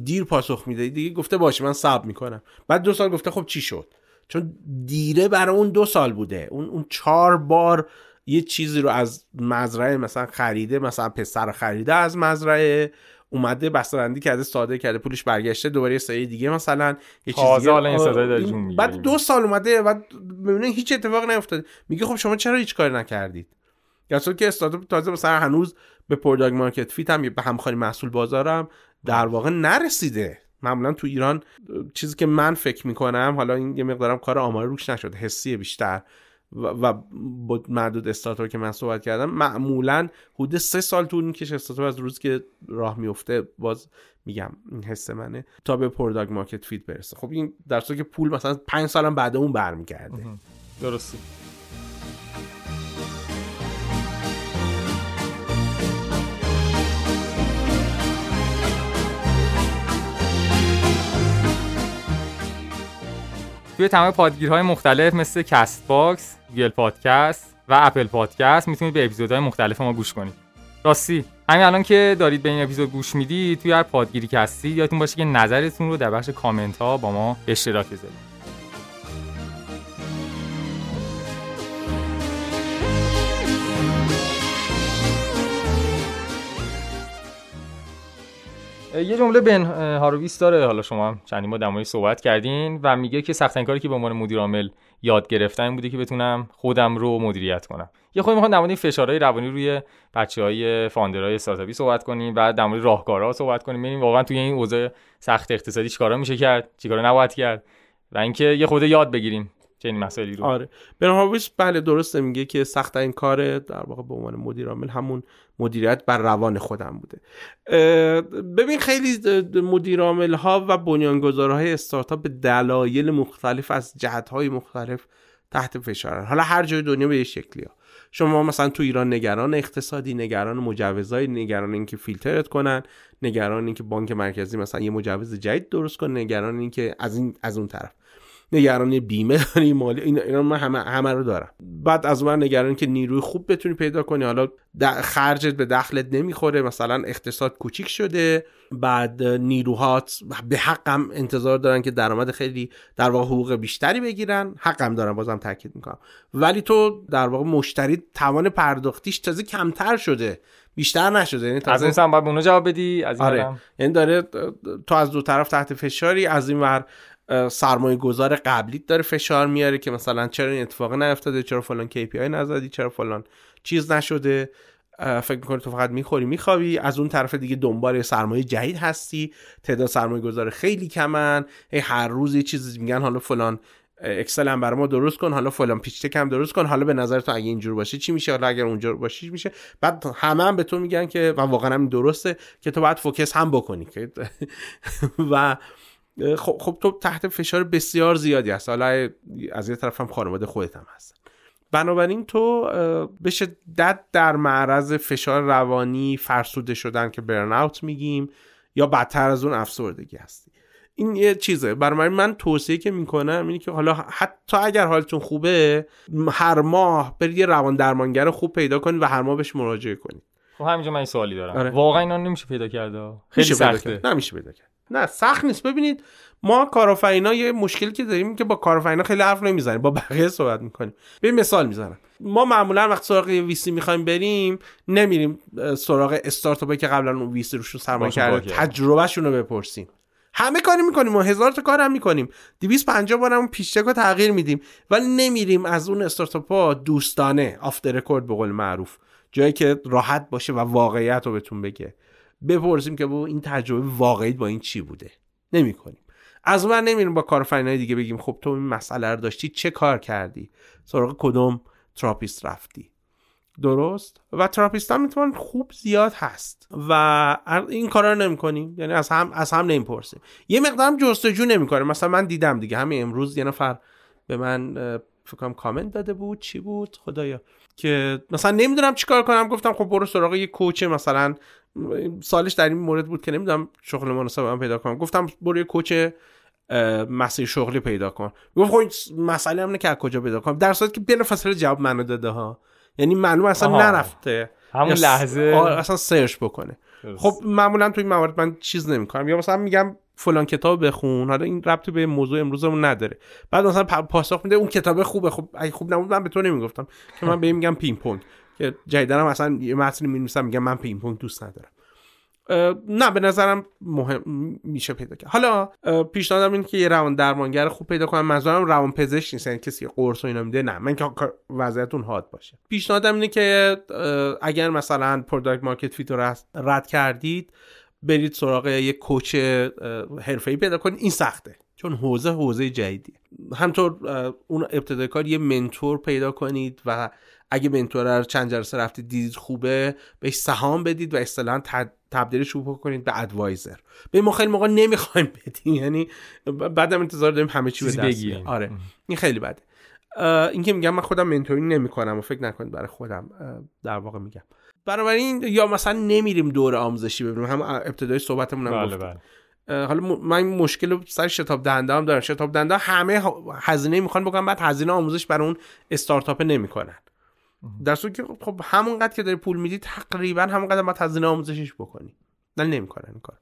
دیر پاسخ میده. دیگه گفته باشه من صبر می‌کنم. بعد دو سال گفته خب چی شد؟ چون دیره برای اون دو سال بوده. اون اون چهار بار یه چیزی رو از مزرعه مثلا خریده مثلا پسر خریده از مزرعه اومده بسته‌بندی کرده ساده کرده پولش برگشته دوباره یه سری دیگه مثلا یه چیز دیگه این بعد دو سال اومده و ببینه هیچ اتفاق نیفتاده. میگه خب شما چرا هیچ کاری نکردید؟ یا که استارتاپ تازه مثلا هنوز به product market fit هم به همخوانی محصول بازارم در واقع نرسیده. معمولا تو ایران چیزی که من فکر می‌کنم حالا این یه مقدارم کار آمار روش نشد حسی بیشتر. و, با معدود استارتاپ که من صحبت کردم معمولا حدود سه سال طول می‌کشه استارتاپ از روزی که راه میفته باز میگم این حس منه تا به product market fit برسه. خب این در که پول مثلا پنج سالم بعد اون برمیگرده. درسته. توی تمام پادگیرهای مختلف مثل کست باکس، گوگل پادکست و اپل پادکست می‌تونید به اپیزودهای مختلف ما گوش کنید. راستی همین الان که دارید به این اپیزود گوش می‌دید توی هر پادگیری که هستید یادتون باشه که نظرتون رو در بخش کامنت ها با ما اشتراک بذارید. یه جمله بن هارویس داره. حالا شما چندین ما دمایی صحبت کردین و میگه که سختترین کاری که به عنوان مدیر عامل یاد گرفتن بوده که بتونم خودم رو مدیریت کنم. یه خود می‌خوام در فشارهای روانی روی بچه های فاندرهای استارتاپی صحبت کنیم و در مورد راهکارها صحبت کنیم. ببینیم واقعا توی این اوضاع سخت اقتصادی چیکارا میشه کرد چیکارا نباید کرد و اینکه یه خود یاد بگیریم. چنین مسائلی رو. آره. هارویس بله درسته میگه که سخت این کار در واقع به عنوان مدیر عامل همون مدیریت بر روان خودم بوده. ببین خیلی مدیر عامل ها و بنیانگذارهای استارتاپ به دلایل مختلف از جهت های مختلف تحت فشارن. حالا هر جای دنیا به یه شکلی ها شما مثلا تو ایران نگران اقتصادی نگران مجوزهای نگران اینکه فیلترت کنن نگران اینکه بانک مرکزی مثلا یه مجوز جدید درست کنه نگران اینکه از این از اون طرف. نگرانی بیمه داری مالی اینا من همه همه رو دارم. بعد از اون نگران که نیروی خوب بتونی پیدا کنی. حالا خرجت به دخلت نمی‌خوره مثلا اقتصاد کوچیک شده. بعد نیروهات به حقم انتظار دارن که درآمد خیلی در واقع حقوق بیشتری بگیرن. حقم دارن بازم تاکید می‌کنم. ولی تو در واقع مشتری توان پرداختیش تازه کمتر شده. بیشتر نشده. یعنی از این سم باید اونو جواب بدی؟ از این آره. یعنی داره تو از دو طرف تحت فشاری از این ور سرمایه گذار قبلی داره فشار میاره که مثلا چرا این اتفاق نیفتاده چرا فلان KPI نزدی چرا فلان چیز نشده. فکر می‌کنی تو فقط می‌خوری میخوابی از اون طرف دیگه دنبال سرمایه جدید هستی. تعداد سرمایه گذار خیلی کمن. هی هر روز یه چیزی میگن حالا فلان اکسل هم برای ما درست کن حالا فلان پیچ هم درست کن. حالا به نظر تو اگه اینجور باشه چی میشه؟ حالا اگر اونجور باشه چی میشه؟ بعد همه هم به تو میگن که و واقعا هم درسته که تو باید فوکس هم بکنی. (laughs) و خب, خب تو تحت فشار بسیار زیادی هست حالا از یه طرف هم خانواده خودت هم هست. بنابراین تو به شدت در معرض فشار روانی فرسوده شدن که برن اوت میگیم یا بدتر از اون افسردگی هستی. این یه چیزه. برای من توصیه که می‌کنم اینه که حالا حتی اگر حالتون خوبه هر ماه برید یه روان درمانگر خوب پیدا کنید و هر ماه بهش مراجعه کنید. خب همینجا من این سوالی دارم. آره. واقعا اینا نمیشه پیدا کرده؟ خیلی سخته. نمیشه پیدا کرد. نه سخت نیست. ببینید ما کارآفرینا یه مشکلی که داریم که با کارآفرینا خیلی حرف نمی‌زنیم با بقیه صحبت می‌کنیم. به مثال می‌زنم. ما معمولا وقت سراغ VC می‌خوایم بریم نمیریم سراغ استارتاپی که قبلا اون VC روشون سرمایه کرده تجربهشون رو بپرسیم. همه کاری می‌کنیم و هزار تا کار هم می‌کنیم. 250 بارم اون pitch deck رو تغییر میدیم ولی نمیریم از اون استارتاپ ها دوستانه off record به قول معروف جایی که راحت باشه و واقعیت رو بهتون بگه. بپرسیم که این تجربه واقعی با این چی بوده؟ نمی‌کنیم. از اون نمیریم با کارآفرینای دیگه بگیم خب تو این مسئله رو داشتی چه کار کردی؟ سراغ کدوم therapist رفتی؟ درست؟ و therapist هم می‌تونن خوب زیاد هست. و این کارا رو نمی‌کنیم. یعنی از هم از هم نمی‌پرسیم. یه مقدارم جستجو نمی‌کنیم. مثلا من دیدم دیگه. همین امروز یه نفر به من فکر کنم کامنت داده بود. چی بود؟ خدایا. که مثلا نمی‌دونم چیکار کنم. گفتم خب برو سراغ یه کوچ مثلا سالش در این مورد بود که نمی‌دونم شغل مناسب من پیدا کنم. گفتم برو یه کوچ مسیر شغلی پیدا کن. گفت خب مسئله هم که از کجا پیدا کنم؟ در صورتی که بین فاصله جواب منو داده ها. یعنی معلوم اصلا نرفته. همون لحظه. اصلا سرچ بکنه. خب معمولا توی این موارد من چیز نمی‌کنم. یا مثلا میگم فلان کتاب بخون. حالا این ربطی به موضوع امروزمون نداره. بعد مثلا پاسخ میده اون کتاب خوبه. خب اگه خوب نبود من به تو نمی‌گفتم. که من به میگم پینگ پونگ که جدیدا مثلا یه متنی می‌نویسم میگم من پینگ پونگ دوست ندارم. نه به نظرم مهم میشه پیدا کرد. حالا پیشنهادم اینه که یه روان درمانگر خوب پیدا کنم. منظورم روان پزشک نیست یعنی کسی قرص و اینا میده نه. من که وضعیتون حاد باشه. پیشنهادم اینه که اگر مثلا product market fit رو رد کردید برید سراغ یک coach حرفه‌ای پیدا کنید. این سخته چون حوزه حوزه جدیدی همطور اون ابتدای کار یه منتور پیدا کنید و اگه منتور رو چند جلسه رفتید دیدید خوبه بهش سهام بدید و اصطلاحا تبدیلش رو کنید به ادوایزر. به ما خیلی موقع نمی‌خوایم بدیم یعنی بعدم انتظار داریم همه چی به دست آره. این خیلی بده. این که میگم من خودم منتوری نمی‌کنم و فکر نکنید برای خودم در واقع میگم. بنابراین یا مثلا نمیریم دور آموزشی ببینیم هم ابتدای صحبتمون هم بله. بله. حالا من مشکل سر شتاب دهنده هم دارم. شتاب دهنده همه هزینه می‌خوان بکنن بعد هزینه آموزش برای اون استارتاپ نمی‌کنن. در صورتی که خب همونقدر که داری پول میدی تقریبا همونقدر باید هزینه آموزشش بکنی. نه نمی‌کنن این کار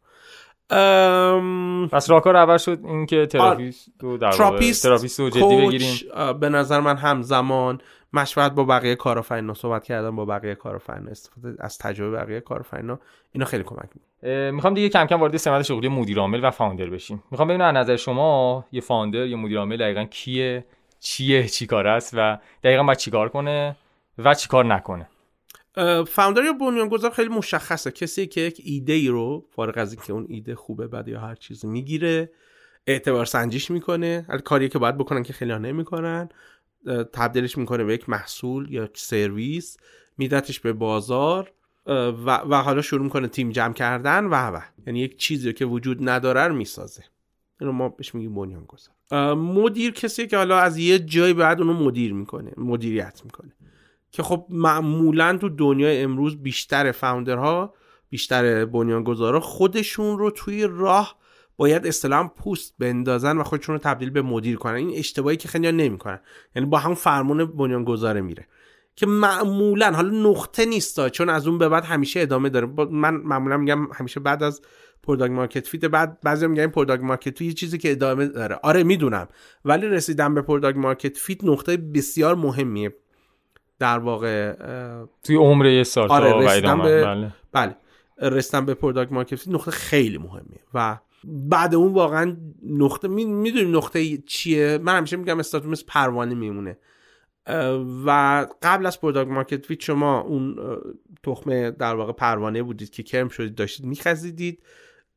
ام... پس راهکار اول شد اینکه therapist رو در therapist, therapist رو جدی بگیریم. به نظر من همزمان مشورت با بقیه کارآفرینا صحبت کردن با بقیه کارآفرینا استفاده از تجربه بقیه کارآفرینا اینا خیلی کمک می‌کنه. می‌خوام دیگه کم کم وارد سمت شغلی مدیر عامل و founder بشیم. می‌خوام ببینم از نظر شما یه founder یا مدیر عامل دقیقا کیه چیه چیکار است و دقیقا باید چیکار کنه؟ و چیکار نکنه؟ فاوندر یا بنیانگذار خیلی مشخصه. کسی که یک ایده ای رو فارغ از اینکه اون ایده خوبه بد یا هر چیزی می‌گیره اعتبار سنجیش می‌کنه. کاری که باید بکنن که خیلی نمی‌کنن. تبدیلش می‌کنه به یک محصول یا سرویس میدتش به بازار و, و حالا شروع می‌کنه تیم جمع کردن و و. یعنی یک چیزی که وجود نداره رو می‌سازه. اینو ما بهش میگیم بنیانگذار. مدیر کسی که حالا از یه جای بعد اونو مدیر می‌کنه مدیریت می‌کنه. که خب معمولا تو دنیای امروز بیشتر فاوندرها بیشتر بنیانگذارا خودشون رو توی راه باید اصطلاحا پوست بندازن و خودشون رو تبدیل به مدیر کنن. این اشتباهی که خیلی نمی‌کنن. یعنی با هم فرمون بنیانگذاره میره. که معمولا حالا نقطه نیستا چون از اون به بعد همیشه ادامه داره. من معمولا میگم همیشه بعد از product market fit بعد بعضی میگن product market fit یه چیزی که ادامه داره. آره می‌دونم. ولی رسیدن به product market fit نقطه بسیار مهمیه. در واقع توی عمر یه سال آره رسیدن به بله. بله. رسیدن به product market fit نقطه خیلی مهمیه و بعد اون واقعا نقطه می‌دونیم نقطه چیه؟ من همیشه میگم استارتاپ مثل پروانه میمونه. و قبل از product market fit شما اون تخمه در واقع پروانه بودید که کرم شدید داشتید میخزیدید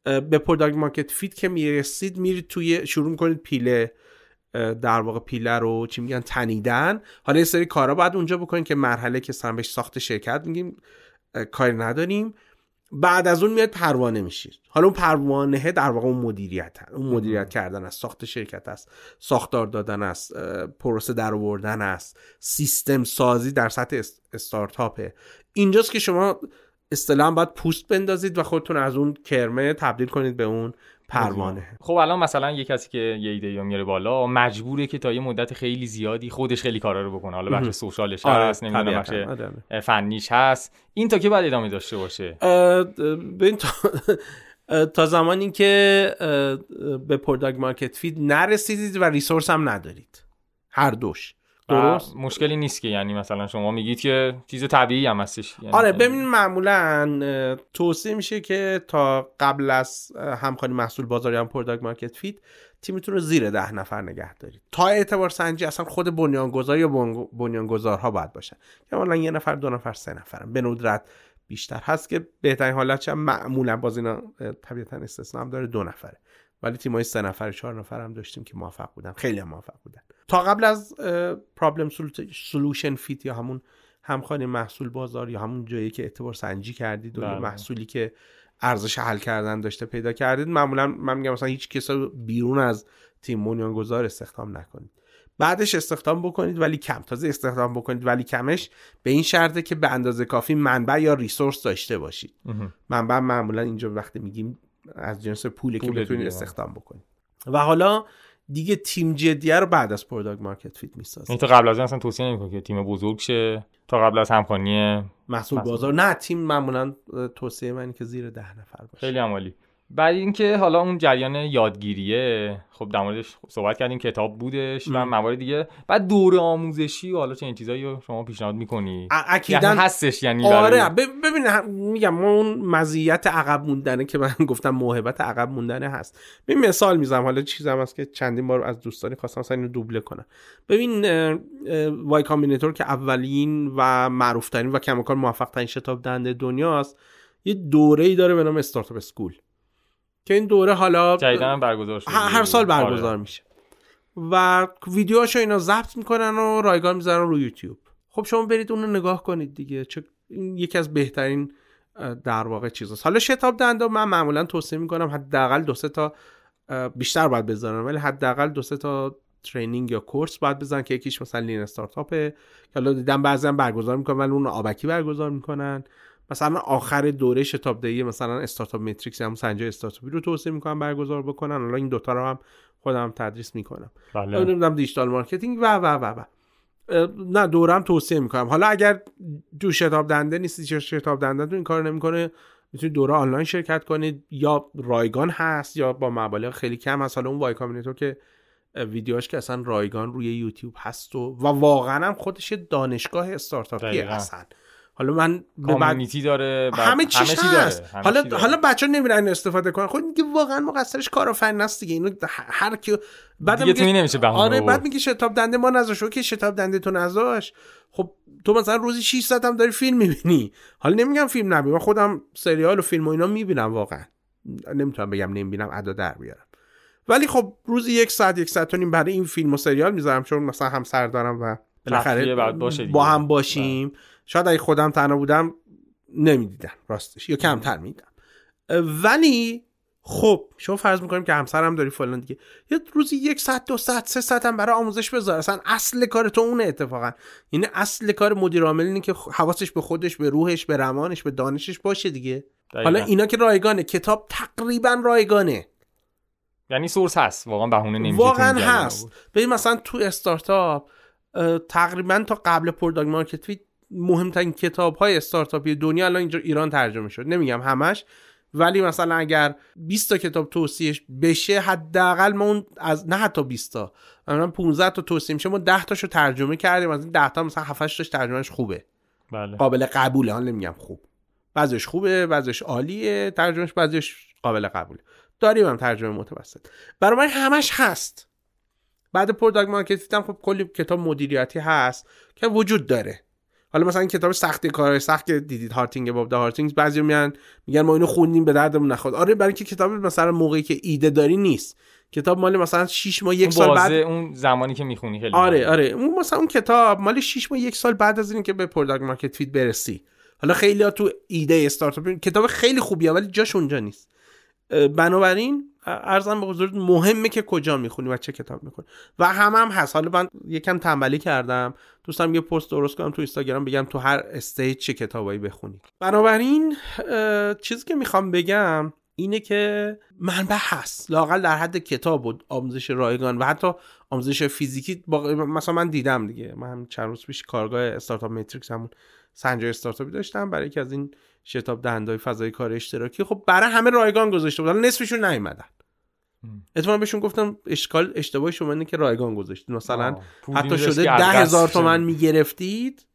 به product market fit که می‌رسید میرید توی شروع می‌کنید پیله. در واقع پیله رو چی میگن تنیدن. حالا یه سری کارا باید اونجا بکنید که مرحله که بهش ساخت شرکت میگیم کاری نداریم. بعد از اون میاد پروانه میشید. حالا اون پروانه در واقع اون مدیریت هست. اون مدیریت کردن است ساخت شرکت است ساختار دادن است پروسه در آوردن است سیستم سازی در سطح استارتاپه. اینجاست که شما اصطلاحا باید پوست بندازید و خودتون از اون کرمه تبدیل کنید به اون پروانه. خب الان مثلا یه کسی که یه ایده میاره بالا مجبوره که تا یه مدت خیلی زیادی خودش خیلی کارا رو بکنه. حالا بخش social ش آره، هست نمی‌دونم بخش فنیش هست. این تا کی باید ادامه داشته باشه؟ ببین تا تا زمانی که به product market fit نرسیدید و resource هم ندارید. هر دوش. درست. مشکلی نیست که یعنی مثلا شما میگید که چیز طبیعی هم هستش. یعنی آره ببین معمولا توصیه میشه که تا قبل از همخوانی محصول بازار یا همون product market fit تیمتون رو زیر ده نفر نگه دارید. تا اعتبار سنجی اصلا خود بنیانگذار یا بنیانگذارها باید باشن. که یه نفر دو نفر سه نفرم به ندرت بیشتر هست که بهترین حالت چه؟ معمولا باز اینا طبیعتا استثنا هم داره دو نفره. ولی تیمای سه نفر چهار نفر هم داشتیم که موفق بودن. خیلی هم موفق بودن. تا قبل از problem solution fit یا همون همخوانی محصول بازار یا همون جایی که اعتبار سنجی کردید و بله. محصولی که ارزش حل کردن داشته پیدا کردید معمولا من میگم مثلا هیچ کس بیرون از تیم بنیانگذار استخدام نکنید. بعدش استخدام بکنید ولی کم. تازه استخدام بکنید ولی کمش به این شرطه که به اندازه کافی منبع یا resource داشته باشید. منبع معمولا اینجا وقتی میگیم از جنس پولی که بتونید استخدام بکنید و حالا دیگه تیم جدیه رو بعد از product market fit می‌سازه این تو قبل از اصلا توصیه نمی‌کنه که تیم بزرگ شه تا قبل از همخوانی محصول بازار. نه تیم معمولا توصیه من که زیر ده نفر باشه. خیلی عالی. بعد اینکه حالا اون جریان یادگیریه خب در موردش صحبت کردیم کتاب بودش و موارد دیگه. بعد دوره آموزشی و حالا چه این چیزایی رو شما پیشنهاد می‌کنی؟ اکیدا یعنی هستش یعنی آره. ببین میگم اون مزیت عقب موندنه که من (laughs) گفتم موهبت عقب موندنه هست. ببین مثال می‌زنم. حالا چیزم هست که چندین بار از دوستانی خواستم مثلا اینو دوبله کنم. ببین وای کامبیناتور که اولین و معروف ترین و کماکان موفق ترین شتاب دنده دنیاست یه دوره ای داره به نام استارتاپ اسکول. که این دوره حالا برگزار شده هر سال برگزار آره. میشه. و ویدیوهاشو اینا ضبط می‌کنن و رایگان می‌ذارن رو یوتیوب. خب شما برید اون رو نگاه کنید دیگه. چه این یکی از بهترین در واقع چیزاست. حالا شتاب دهنده من معمولا توصیه می‌کنم حداقل دو سه تا بیشتر باید بذارم ولی حداقل دو سه تا training یا course باید بزنن که یکیش مثلا lean startup ه که حالا دیدم بعضی هم برگزار می‌کنن ولی اون آبکی برگزار می‌کنن. مثلا آخر دوره شتاب دهی مثلا startup metrics یا سنجه استارتاپی رو توصیه می‌کنم برگزار بکنن. حالا این دوتا رو هم خودم تدریس می‌کنم. بله. نمی‌دونم digital marketing و و و و. نه دورم توصیه می‌کنم. حالا اگر دو شتاب دنده نیستی چه شتاب دنده تو این کار نمی‌کنه می‌تونید دوره آنلاین شرکت کنید یا رایگان هست یا با مبالغ خیلی کم هست. حالا اون وای کامینیتور که ویدیوهاش که اصلا رایگان روی یوتیوب هست و و واقعا هم خودش دانشگاه استارتاپی هستن حالا من کامیونیتی داره همه چیش هست. داره. حالا داره. حالا بچا نمیرن استفاده کنن. خود خب میگه واقعا مقصرش کارآفرین است دیگه. اینو هر کی بعد دیگه میگه نمیشه بهونه آره بعد میگه شتاب دنده ما نذاش. که شتاب دنده تو نذاش. خب تو مثلا روزی 6 ساعت هم داری فیلم می‌بینی. حالا نمیگم فیلم نبینی. من خودم سریال و فیلم و اینا می‌بینم واقعا. نمی‌تونم بگم نمی‌بینم ادا در بیارم. ولی خب روزی یک ساعت یک ساعت و نیم برای این فیلم و سریال می‌ذارم چون مثلا همسر دارم و بالاخره با هم باشیم. شاید اگه خودم تنها بودم نمی‌دیدم راستش. یا کمتر میدم ولی خب شما فرض می‌کنیم که همسرم داری فلان دیگه. یه روزی یک ساعت دو ساعت سه ساعت هم برای آموزش بذار. اصلا اصل کار تو اونه اتفاقا. یعنی اصل کار مدیر عامل اینه که حواسش به خودش به روحش به روانش به دانشش باشه دیگه. حالا اینا که رایگانه. کتاب تقریبا رایگانه. یعنی source هست. واقعا بهونه نمیشه واقعا هست. ببین مثلا تو استارتاپ تقریبا تا قبل product market مهمترین کتاب های استارتاپی دنیا الان اینجا ایران ترجمه شد. نمیگم همش ولی مثلا اگر 20 تا کتاب توصیهش بشه حداقل ما اون از نه حتی 20 تا مثلا 15 تا توصیه میشه ما 10 تاشو ترجمه کردیم. از این 10 تا مثلا 7 تاش ترجمهش خوبه. بله. قابل قبوله حالا نمیگم خوب. بعضیش خوبه بعضیش عالیه ترجمهش بعضیش قابل قبوله. داریم هم ترجمه متوسط. برای من همش هست. بعد product market fit خب کلی کتاب مدیریتی هست که وجود داره. حالا مثلا کتاب سختی کار سخت که دیدید Hard Thing About Hard Things بعضی میان میگن ما اینو خوندیم به دردمون نخورد. آره برای اینکه کتاب مثلا موقعی که ایده داری نیست. کتاب مال مثلا 6 ماه یک سال بعد اون زمانی که می‌خونی خیلی آره آره. اون مثلا اون کتاب مال 6 ماه یک سال بعد از اینکه به product market fit برسی. حالا خیلی ها تو ایده استارتاپ کتاب خیلی خوبیه ولی جاش اونجا نیست. بنابراین عرضم به حضور مهمه که کجا می‌خونی و چه کتاب می‌خونی. و هم هم هست. حالا من یکم تنبلی کردم. دوستم یه پست درست کنم تو اینستاگرام بگم تو هر stage چه کتابایی بخونی. بنابراین چیزی که می‌خوام بگم اینه که منبع هست. لاقل در حد کتاب و آموزش رایگان و حتی آموزش فیزیکی مثلا من دیدم دیگه. من هم چند روز پیش کارگاه startup metrics همون سنجه‌های استارتاپی داشتم. برای یکی از این شتاب دهنده‌های فضای کار اشتراکی. خب برای همه رایگان گذاشته بود. نصفشون نیومدن. اتفاقا بهشون گفتم اشکال اشتباهی شما اینه که رایگان گذاشتید. مثلا حتی شده ده هزار تومن می‌گرفتید.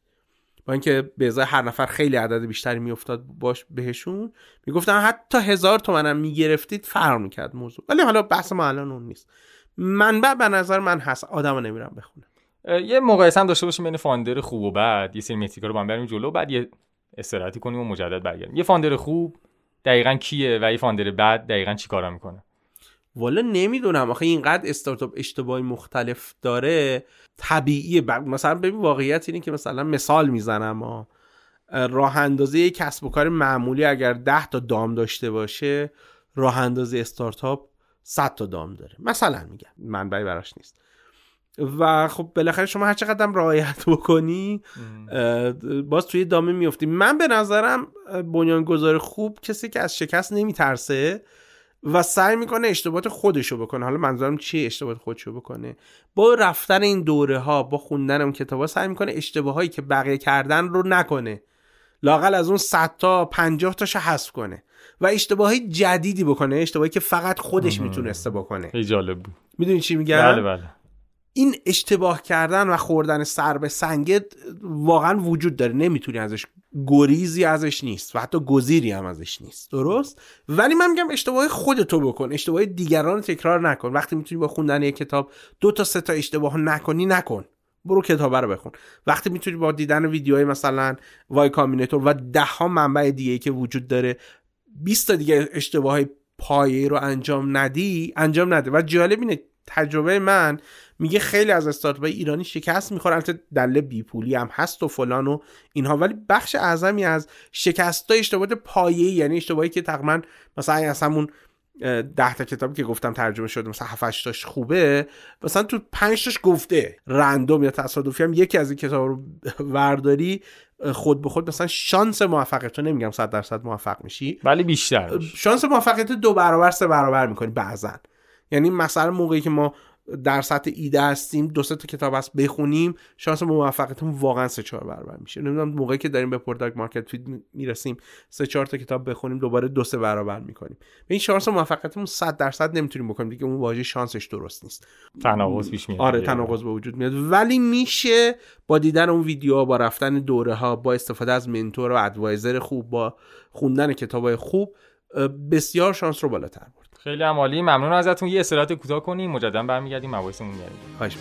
با اینکه به ازای هر نفر خیلی عدد بیشتری میافتاد باش بهشون. می‌گفتن حتی هزار تومن هم می‌گرفتید فرق می‌کرد موضوع. ولی حالا بحث ما الان اون نیست. منبع به نظر من هست. آدم نمیرم بخونم. یه مقایسه هم داشته باشیم بین فاندر خوب و بعد یه سری متریکا رو با بریم جلو. بعد یه استراحتی کنیم و مجدد برگردیم. یه فاندر خوب دقیقا کیه و یه فاندر بعد دقیقا چی کارا می‌کنه؟ والا نمی‌دونم. آخه اینقدر استارتاپ اشتباهی مختلف داره. طبیعیه. مثلا ببین واقعیت اینه که مثلا مثال می‌زنم. راه اندازه کسب و کار معمولی اگر 10 تا دام داشته باشه راه اندازه استارتاپ 100 تا دام داره. مثلا میگم. منبعی براش نیست. و خب بالاخره شما هر چقدر رعایت بکنی باز توی دامه میفتی من به نظرم بنیانگذار خوب کسی که از شکست نمیترسه و سعی می‌کنه اشتباهات خودشو بکنه. حالا منظورم چیه اشتباهات خودشو بکنه؟ با رفتن این دوره ها با خوندن اون کتاب ها سعی می‌کنه اشتباهایی که بقیه کردن رو نکنه. لاقل از اون 100 تا 50 تاشو حذف کنه و اشتباهی جدیدی بکنه. اشتباهی که فقط خودش می‌تونسته بکنه. خیلی جالب بود. می‌دونی چی میگم؟ بله بله. این اشتباه کردن و خوردن سر به سنگت واقعا وجود داره. نمی‌تونی ازش گریزی ازش نیست و حتی گزیری هم ازش نیست. درست؟ ولی من میگم اشتباه خودتو بکن. اشتباه دیگران تکرار نکن. وقتی می‌تونی با خوندن یک کتاب دو تا سه تا اشتباه نکنی نکن. برو کتاب رو بخون. وقتی می‌تونی با دیدن ویدیوهای مثلا وای کامبیناتور و ده ها منبع دیگه که وجود داره 20 تا دیگه اشتباه پایه رو انجام ندی انجام نده. و جالب اینه تجربه من میگه خیلی از استارتاپ ایرانی شکست می‌خورن. البته دلیل بیپولی هم هست و فلان و اینها. ولی بخش اعظمی از شکست های اشتباهات پایه یعنی اشتباهی که تقریبا مثلا از همون ده تا کتابی که گفتم ترجمه شده مثلا 7 تاش خوبه مثلا تو 5 تاش گفته رندوم یا تصادفی هم یکی از این کتاب رو ورداری خود به خود مثلا شانس موفقیت رو نمیگم 100 درصد موفق میشی. ولی بیشتر شانس موفقیت دو برابر سه برابر می‌کنی بعضا. یعنی مثلا موقعی که ما در سطح ایده هستیم دو سه تا کتاب هست بخونیم شانس موفقیتمون واقعا سه چهار برابر میشه. نمی‌دونم موقعی که داریم به product market fit می‌رسیم سه چهار تا کتاب بخونیم دوباره دو سه برابر می‌کنیم. به این شانس موفقیتمون 100 درصد نمی‌تونیم بکنیم دیگه اون واژه شانسش درست نیست. تناقض پیش میاد. آره تناقض به وجود میاد. ولی میشه با دیدن اون ویدیو با رفتن دوره ها با استفاده از mentor و advisor خوب با خوندن کتابای خوب بسیار شانس رو بالاتر برد. خیلی عالی ممنون ازتون. یه استراحت کوتاه کنیم. مجددا برمیگردیم. مباحثمون میاریم خواهش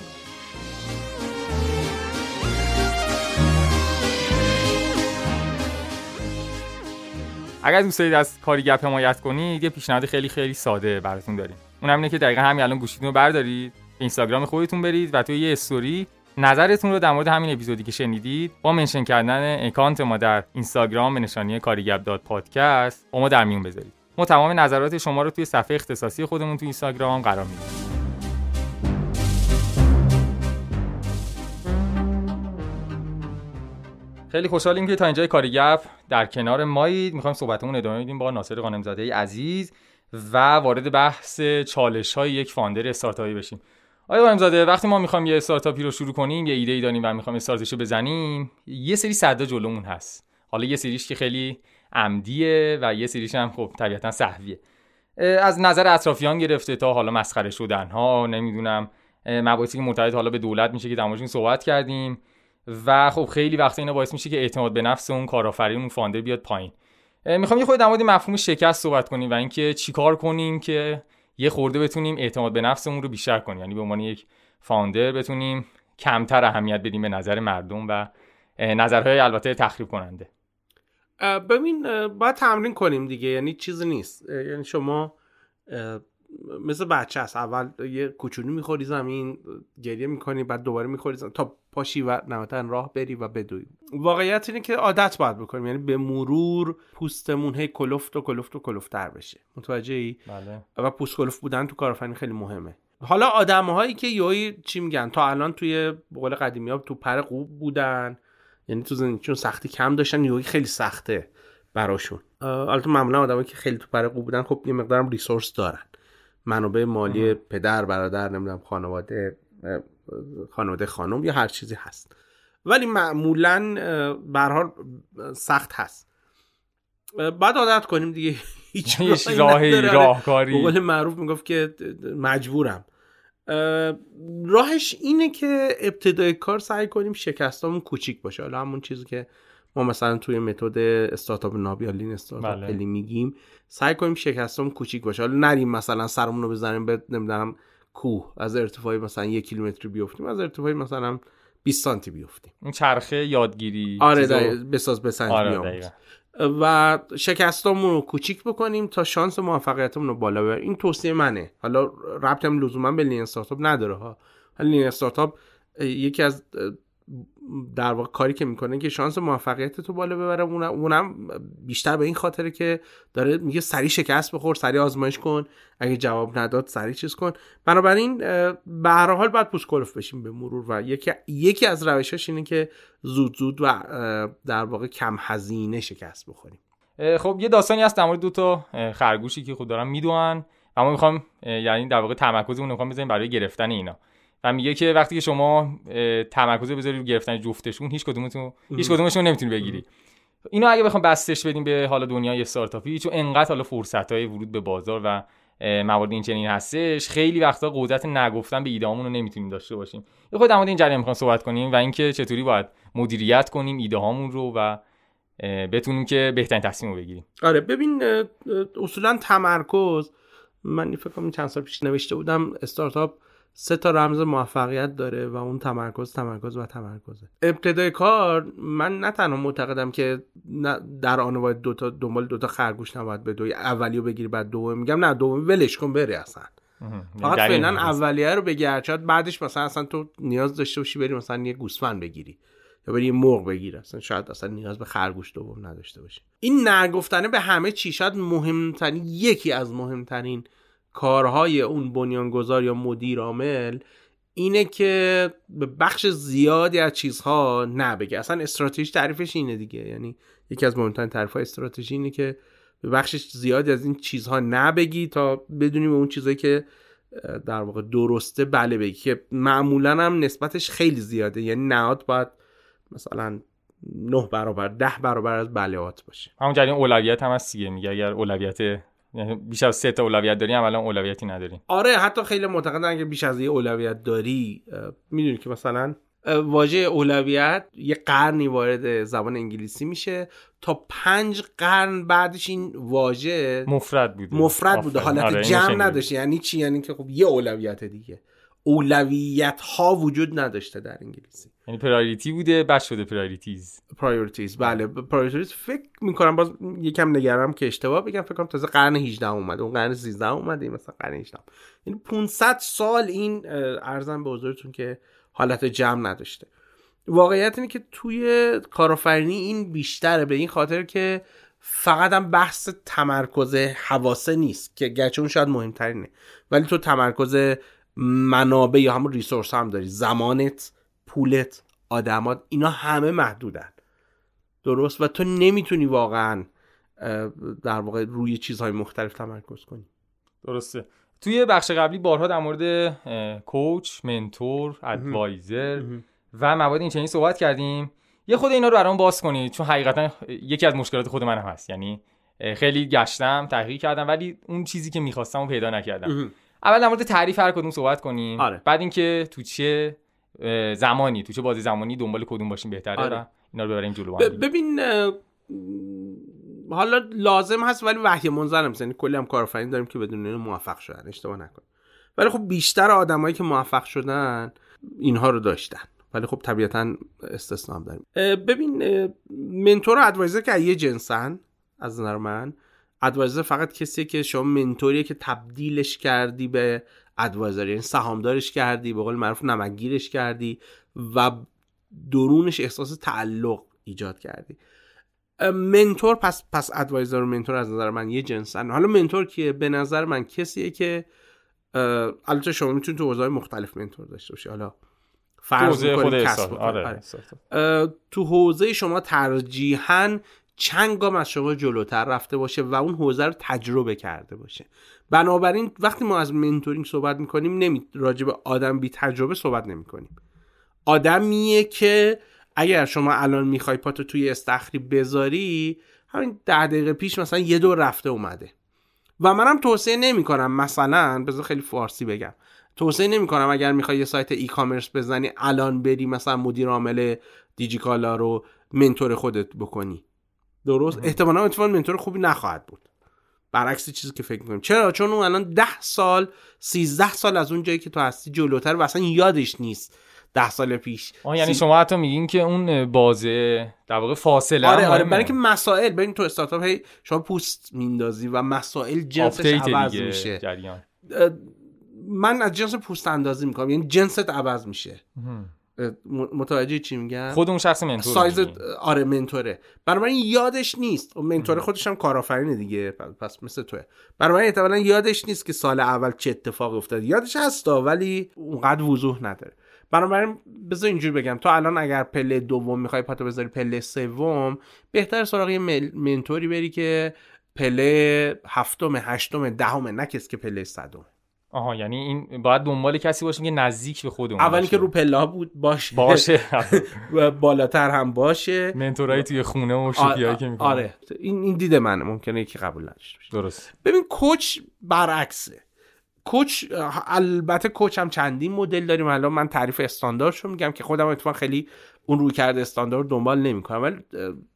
اگر دوست دارید از کاریگپ حمایت کنید یه پیشنهاد خیلی خیلی ساده براتون داریم. اون اینه که دقیقا همین الان گوشیتون رو بردارید به اینستاگرام خودتون برید و توی یه استوری نظرتون رو در مورد همین اپیزودی که شنیدید با mention کردن اکانت ما در اینستاگرام به نشانی کاریگپ dot podcast با ما در میون بذارید. ما تمام نظرات شما رو توی صفحه اختصاصی خودمون توی اینستاگرام قرار میدیم. خیلی خوشحالیم که تا اینجای کاریگپ در کنار مایید. می‌خوایم صحبتمون ادامه بدیم با ناصر قانمزاده عزیز و وارد بحث چالش های یک فاندر استارتاپی بشیم. آیا قانمزاده وقتی ما می‌خوایم یه استارتاپی رو شروع کنیم یه ایده ای داریم و می‌خوایم استارتش رو بزنیم یه سری صدا جلومون هست. حالا یه سریش که خیلی عمدیه و یه سریش هم خب طبیعتا صحویه. از نظر اطرافیان گرفته تا حالا مسخره شدن ها نمی‌دونم. مباحثی که مرتبط حالا به دولت میشه که در صحبت کردیم. و خب خیلی وقت اینا باعث میشه که اعتماد به نفس اون کارآفرین اون فاندر بیاد پایین. می‌خوام یه خورده در مورد مفهوم شکست صحبت کنیم و اینکه چیکار کنیم که یه خورده بتونیم اعتماد به نفسمون رو بیشتر کنیم. یعنی به عنوان یک فاندر بتونیم کمتر اهمیت بدیم به نظر مردم و نظرهای البته تخریب کننده. ببین باید تمرین کنیم دیگه یعنی چیزی نیست. یعنی شما مثل بچه است اول یه کوچونی می‌خوری زمین گریه می‌کنی بعد دوباره می‌خوری زمین تا پاشی و نهایتا راه بری و بدوی. واقعیت اینه که عادت باید بکنیم یعنی به مرور پوستمون هی کلفت و کلفت و کلفتر بشه. متوجه ای بله. و پوست کلفت بودن تو کارآفرینی خیلی مهمه. حالا آدم هایی که یوی چی میگن؟ تا الان توی بقول قدیمی ها تو پر خوب بودن یعنی تو چون سختی کم داشتن یوی خیلی سخته براشون. البته معمولا آدمایی که خیلی تو پر خوب بودن خب یه مقدارم ریسورس دارن. منابع مالی پدر برادر نمی‌دونم خانواده خانواده خانم یا هر چیزی هست. ولی معمولا به حال سخت هست. بعد عادت کنیم دیگه. (laughs) هیچ راهی راهکاری. به معروف می‌گفت که مجبورم. راهش اینه که ابتدای کار سعی کنیم شکستامون کوچیک باشه. حالا همون چیزی که ما مثلا توی متد استارتاپ نابیالین استارتاپ بله. میگیم سعی کنیم شکستم کوچیک باشه. حالا نریم مثلا سرمون رو بزنیم به نمی‌دونم کوه از ارتفاعی مثلا یک کیلومتری بیفتیم از ارتفاعی مثلا 20 سانتی بیفتیم. این چرخه یادگیری آره دقیقا. بساز بسنج آره و شکستامون رو کوچیک بکنیم تا شانس موفقیتمون رو بالا ببریم این توصیه منه. حالا ربط هم لزوما به لین استارتاپ نداره ها. لین استارتاپ یکی از در واقع کاری که می‌کنه که شانس موفقیت تو بالا ببره اونم بیشتر به این خاطره که داره میگه سری شکست بخور سری آزمایش کن اگه جواب نداد سری چیز کن. بنابراین به هر حال باید پوست کلف بشیم به مرور و یکی یکی از روشاش اینه که زود زود و در واقع کم هزینه شکست بخوریم. خب یه داستانی هست در مورد دو تا خرگوشی که خود دارن می‌دونن اما می‌خوام یعنی در واقع تمرکزمون رو می‌خوام بزنیم برای گرفتن اینا. و میگه که وقتی که شما تمرکز بذاری رو گرفتن جفتشون هیچ کدومتون هیچ کدومشون نمی‌تونی بگیری. اینو اگه بخوام بستش بدیم به حالا دنیای استارتاپی چون انقدر حالا فرصت های ورود به بازار و موارد این چنین هستش خیلی وقتا قدرت نگفتن به ایدهامون رو نمی‌تونیم داشته باشیم. یه خود در این جریان می‌خوام صحبت کنیم و اینکه چطوری باید مدیریت کنیم ایده هامون رو و بتونیم که بهترین تصمیم رو بگیریم. آره ببین اصولا تمرکز من فکر کنم چند سال پیش نوشته بودم استارتاپ سه تا رمز موفقیت داره و اون تمرکز تمرکز و تمرکزه. ابتدای کار من نه تنها معتقدم که در آن باید دوتا دنبال دوتا خرگوش نباید به دوی اولیو بگیری بعد دوم میگم نه دوم ولش کن بری اصلا. فقط فعلا اولیه رو بگیر شاید بعدش مثلا اصلا تو نیاز داشته باشی بری مثلا یه گوسفند بگیری یا بری یه مرغ بگیر اصلا شاید اصلا نیاز به خرگوش دوم نداشته باشی. این نگفتنه به همه چی. شاید مهمترین یکی از مهمترین کارهای اون بنیانگذار یا مدیر عامل اینه که به بخش زیادی از چیزها نبگه. اصلا استراتژی تعریفش اینه دیگه. یعنی یکی از مهمترین تعریف استراتژی اینه که به بخش زیادی از این چیزها نبگی تا بدونی به اون چیزهایی که در واقع درسته بله بگی. که معمولا هم نسبتش خیلی زیاده. یعنی نهاد باید مثلا نه برابر ده برابر از بلیات باشه. همون جریان اولویت هم هست دیگه میگه. اگر اولویت بیش از سه تا اولویت داری اولا اولویتی نداری آره حتی خیلی معتقدن اگه بیش از یه اولویت داری می‌دونی که مثلا واژه اولویت یه قرنی وارد زبان انگلیسی میشه. تا پنج قرن بعدش این واژه مفرد بوده. مفرد بوده. حالت آره جمع نداشته. یعنی چی؟ یعنی که خب یه اولویت دیگه. اولویت ها وجود نداشته در انگلیسی. یعنی priority بوده بعد شده priorities priorities بله priorities فکر می‌کنم باز یکم نگرم که اشتباه بگم فکر کنم تازه قرن 18 اومده اون قرن 13 اومده مثلا قرن 18 یعنی 500 سال این ارزم به حضورتون که حالت جمع نداشته. واقعیت اینه که توی کارآفرینی این بیشتره به این خاطر که فقط هم بحث تمرکز حواسه نیست که گرچه اون شاید مهمترینه. ولی تو تمرکز منابع یا همون ریسورس هم داری زمانت پولت آدمات اینا همه محدودن. درست؟ و تو نمی‌تونی واقعا در واقع روی چیزهای مختلف تمرکز کنی. درسته. توی بخش قبلی بارها در مورد کوچ، منتور، ادوایزر و مواد این چنین صحبت کردیم. یه خود اینا رو برام باز کنید چون حقیقتا یکی از مشکلات خود من هم هست. یعنی خیلی گشتم تحقیق کردم ولی اون چیزی که می‌خواستم رو پیدا نکردم. اول در مورد تعریف هر کدوم صحبت کنیم. آره. بعد اینکه تو چه زمانی. تو چه بازی زمانی دنبال کدوم باشیم بهتره آره. اینا رو ببریم جلو ببین حالا لازم هست ولی وحی منظر هم یعنی کلی هم کارآفرین داریم که بدون اینو موفق شدن. اشتباه نکن. ولی خب بیشتر آدمایی که موفق شدن اینها رو داشتن. ولی خب طبیعتا استثنا هم داریم. ببین منتور و ادوایزر که یه جنسن از نظر من. ادوایزر فقط کسی که شما منتوریه که تبدیلش کردی به ادوایزر یعنی سهامدارش کردی به قول معروف نمکگیرش کردی و درونش احساس تعلق ایجاد کردی. mentor پس پس advisor و mentor از نظر من یه جنسن حالا mentor که به نظر من کسیه که البته شما می‌تونید تو حوزه‌های مختلف mentor داشته باشی. حالا فرض خود کسب آره. آره. تو حوزه شما ترجیحاً چند گام از شما جلوتر رفته باشه و اون حوزه رو تجربه کرده باشه. بنابراین وقتی ما از mentoring صحبت می‌کنیم نمی راجع به آدم بی تجربه صحبت نمی‌کنیم آدمیه که اگر شما الان می‌خوای پاتو توی استخری بذاری همین ده دقیقه پیش مثلا یه دور رفته اومده. و منم توصیه نمی کنم مثلا بذار خیلی فارسی بگم. توصیه نمی کنم اگر می‌خوای یه سایت ای کامرس بزنی الان بری مثلا مدیر عامل دیجیکالا رو منتور خودت بکنی. درست. احتمالا اتفاقا منتور خوبی نخواهد بود. برعکس چیزی که فکر می‌کنیم. چرا؟ چون اون الان ده سال سیزده سال از اون جایی که تو هستی جلوتر و اصلا یادش نیست ده سال پیش. آه یعنی شما حتی میگین که اون بازه در واقع فاصله آره آره برای اینکه مسائل ببین تو استارتاپ هی شما پوست میندازی و مسائل جنسش عوض میشه. جریان. من از جنس پوست اندازی می‌کنم یعنی جنست عوض میشه. متوجه چی میگم؟ خود اون شخص منتور سایز آره منتوره. برای یادش نیست. و منتور خودش هم کارآفرینه دیگه. پس مثل توه. برای احتمالا یادش نیست که سال اول چه اتفاقی افتاد یادش هستا ولی اونقدر وضوح نداره. بنابراین بذار اینجوری بگم. تو الان اگر پله دوم می‌خوای پاتو بذاری پله سوم بهتر سراغ یه منتوری بری که پله هفتم هشتم دهم نه کسی که پله صدم. آها یعنی این باید دنبال کسی باشه که نزدیک به خودمون اولی که رو پله بود باشه. باشه. (laughs) بالاتر هم باشه. منتورایی توی خونه و شوخیایی که می‌کنه آره. این این دیده منه. ممکنه یکی قبول نداشته باشه. درست. ببین کوچ برعکسه. کوچ البته کوچ هم چندین مدل داریم. الان من تعریف استانداردشو میگم که خودم اتفاقا خیلی اون روی کرده استاندارد دنبال نمی‌کنن ولی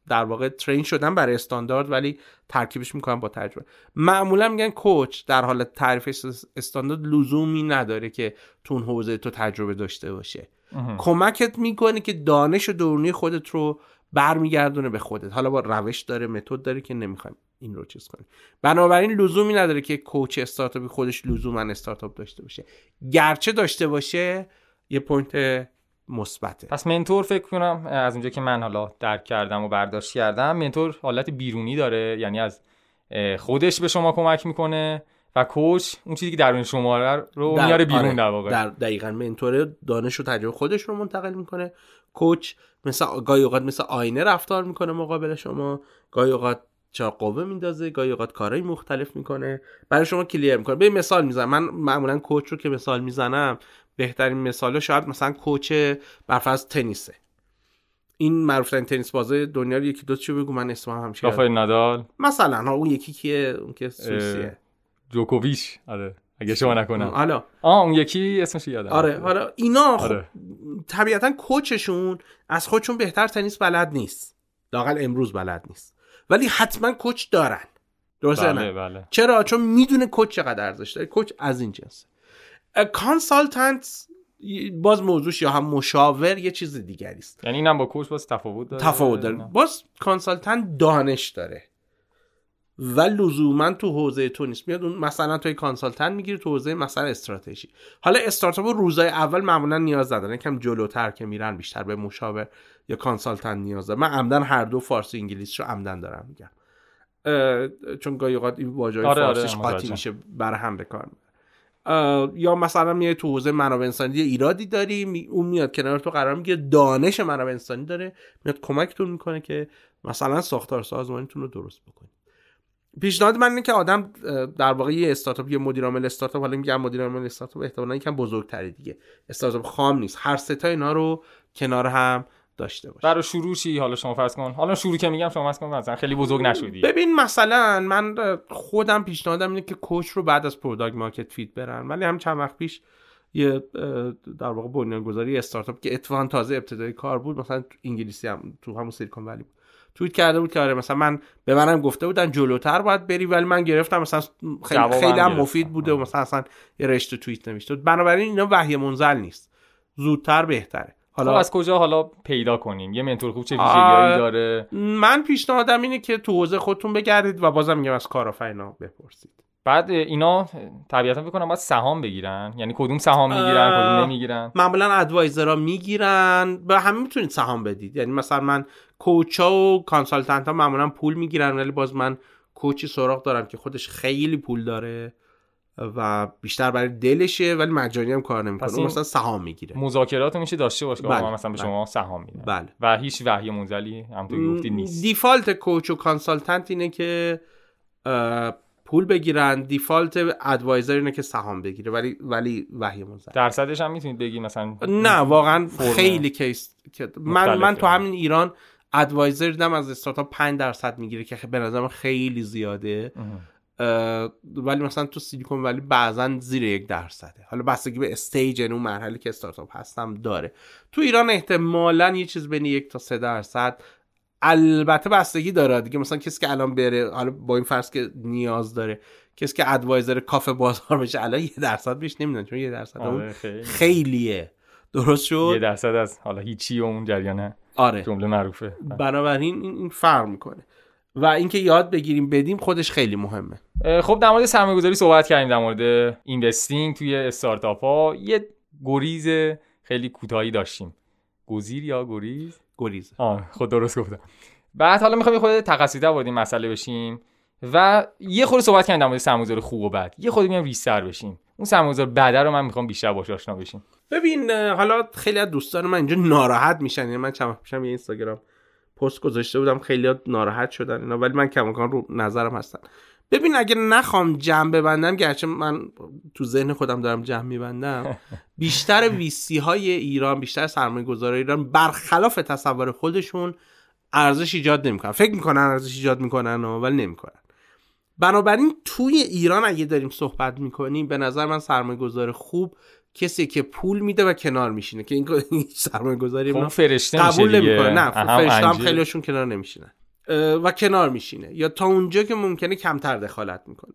در واقع ترین شدن برای استاندارد ولی ترکیبش می‌کنن با تجربه معمولا میگن کوچ در حالت تعریف استاندارد لزومی نداره که تو اون حوزه تو تجربه داشته باشه. کمکت می‌کنه که دانش و درونی خودت رو برمیگردونه به خودت. حالا با روش داره method داره که نمی‌خوایم این رو چیز کنیم. بنابراین لزومی نداره که coach استارتاپی خودش لزوما استارتاپ داشته باشه. گرچه داشته باشه یه point مثبته. پس mentor فکر کنم از اونجا که من حالا درک کردم و برداشت کردم mentor حالت بیرونی داره یعنی از خودش به شما کمک می‌کنه و coach اون چیزی که درون شما رو میاره بیرون آره، در واقع. در دقیقا mentor دانش و تجربه خودش رو منتقل می‌کنه. کوچ مثل گاهی اوقات مثل آینه رفتار می‌کنه مقابل شما. گاهی اوقات چا قوه میندازه گاهی اوقات کارهای مختلف می‌کنه. برای شما کلیر می‌کنه. به مثال می‌زنم. من معمولا کوچ رو که مثال می‌زنم بهترین مثال شاید مثلا کوچ برفرض تنیسه. این معروف تنیس بازه دنیا رو یکی دو چیو بگو من اسمم هم رافائل نادال. مثلا ها اون یکی کیه؟ اون که سوئیسیه. جوکوویچ. آره. اگه شما نکنم. حالا آه اون یکی اسمش یادم. آره حالا اینا خب آره. طبیعتا coach شون از خودشون بهتر تنیس بلد نیست. لاقل امروز بلد نیست. ولی حتما coach دارن. درسته بله، بله. چرا؟ چون می‌دونه coach چقدر ارزش داره. coach از این جنسه. consultant باز موضوعش یا هم مشاور یه چیز دیگری است. یعنی اینم با coach باز تفاوت داره؟ تفاوت داره. باز consultant دانش داره. و لزوما تو حوزه تو نیست. میاد اون مثلا توی consultant می‌گیره تو حوزه مثلا استراتژی. حالا استارتاپ روزای اول معمولا نیاز ندارن یکم جلوتر که میرن بیشتر به مشاور یا کانسالتنت نیاز دارن من عمدن هر دو فارسی انگلیسی رو عمدن دارم میگم. چون گاهی اوقات این واژه آره, آره، فارسیش قاطی میشه برای هم بکار یا مثلا میای تو حوزه منابع انسانی ایرادی داری اون میاد کنار تو قرار می‌گیره دانش منابع انسانی داره میاد کمکتون می‌کنه که مثلا ساختار سازمانیتون رو درست بکنید پیشنهاد من اینه که آدم در واقع یه استارتاپ یه مدیر عامل استارتاپ حالا میگم مدیر عامل استارتاپ احتمالاً یکم بزرگتری دیگه. استارتاپ خام نیست. هر سه تا اینا رو کنار هم داشته باشه برای شروع چی؟ حالا شما فرض کن. حالا شروع که میگم شما فرض کن مثلا خیلی بزرگ نشدی. ببین مثلا من خودم پیشنهادم اینه که coach رو بعد از product market fit برن. ولی هم چند وقت پیش یه در واقع بنیانگذاری استارتاپ که اتفاقا تازه ابتدایی کار بود مثلا تو انگلیسی هم تو همون Silicon Valley بود توییت کرده بود که آره مثلا من به منم گفته بودن جلوتر باید بری ولی من گرفتم مثلا خیلی, خیلی هم مفید بوده و مثلا اصلا یه رشته توییت نوشته بنابراین اینا وحی منزل نیست. زودتر بهتره. حالا خب از کجا حالا پیدا کنیم؟ یه منتور خوب چه ویژگیهایی داره؟ من پیشنهادم اینه که تو حوزه خودتون بگردید و بازم میگم از کارآفرینا بپرسید. بعد اینا طبیعتا فکر کنم باید سهام بگیرن. یعنی کدوم سهام می‌گیرن کدوم نمی‌گیرن؟ معمولا ادوایزرها می‌گیرن. به همه می‌تونید سهام بدید. یعنی مثلا من coach ا و consultant ها معمولا پول می‌گیرن ولی باز من coach ی سراغ دارم که خودش خیلی پول داره. و بیشتر برای دلشه ولی مجانی هم کار نمی‌کنه. مثلا سهام می‌گیره. مذاکرات میشه داشته باشه بله. مثلا به بله. شما سهام میدن. بله. و هیچ وحی منزلی هم تو گفتی نیست. default coach و consultant اینه که پول بگیرن. default advisor اینه که سهام بگیره ولی ولی وحی منزل درصدش هم می‌تونید بگی مثلا نه واقعا خیلی case من من تو همین ایران advisor دیدم از استارتاپ 5 درصد می‌گیره که به نظرم خیلی زیاده. ولی مثلا تو Silicon Valley بعضا زیر یک درصده. حالا بستگی به stage اون مرحله که استارتاپ هستم داره. تو ایران احتمالا یه چیز بین یک تا سه درصد. البته بستگی داره دیگه. مثلا کسی که الان بره حالا با این فرض که نیاز داره کسی که advisor کافه بازار بشه الان یه درصد بیش نمیدن چون یه درصد آره خیلیه. درست شد؟ یه درصد از حالا هیچی و اون جریانه آره. جمله معروفه. بنابراین این فرق می‌کنه. و اینکه یاد بگیریم بدیم خودش خیلی مهمه. خب در مورد سرمایه‌گذاری صحبت کردیم در مورد اینوستینگ توی استارتاپ ها یه گریز خیلی کوتاهی داشتیم. گزیر یا گریز؟ گریز. آه خود درست گفتم. بعد حالا می‌خوام یه خود تقصیده وارد این مسئله بشیم و یه خورده صحبت کردیم در مورد سرمایه‌گذاری خوب و بد. یه خورده میام ریستر بشیم. اون سرمایه‌گذار بده رو من می‌خوام بیشتر باهاش آشنا بشیم. ببین حالا خیلی از دوستان من اینجا ناراحت میشن. یعنی من چند پیشم یه اینستاگرام پست گذاشته بودم خیلی ناراحت شدن اینا ولی من کماکان رو نظرم هستن. ببین اگه نخوام جمع ببندم گرچه من تو ذهن خودم دارم جمع میبندم (laughs) بیشتر ویسی های ایران بیشتر سرمایه گذاره ایران برخلاف تصور خودشون ارزش ایجاد نمی‌کنن. فکر می‌کنن ارزش ایجاد می‌کنن ولی نمی‌کنن. بنابراین توی ایران اگه داریم صحبت می‌کنیم به نظر من سرمایه گذار خوب کسی که پول میده و کنار میشینه که این سرمایه گذاری خب فرشته قبول نمی‌کنه. نه فرشته هم خیلیشون کنار نمیشینن. و کنار میشینه. یا تا اونجا که ممکنه کمتر دخالت می‌کنه.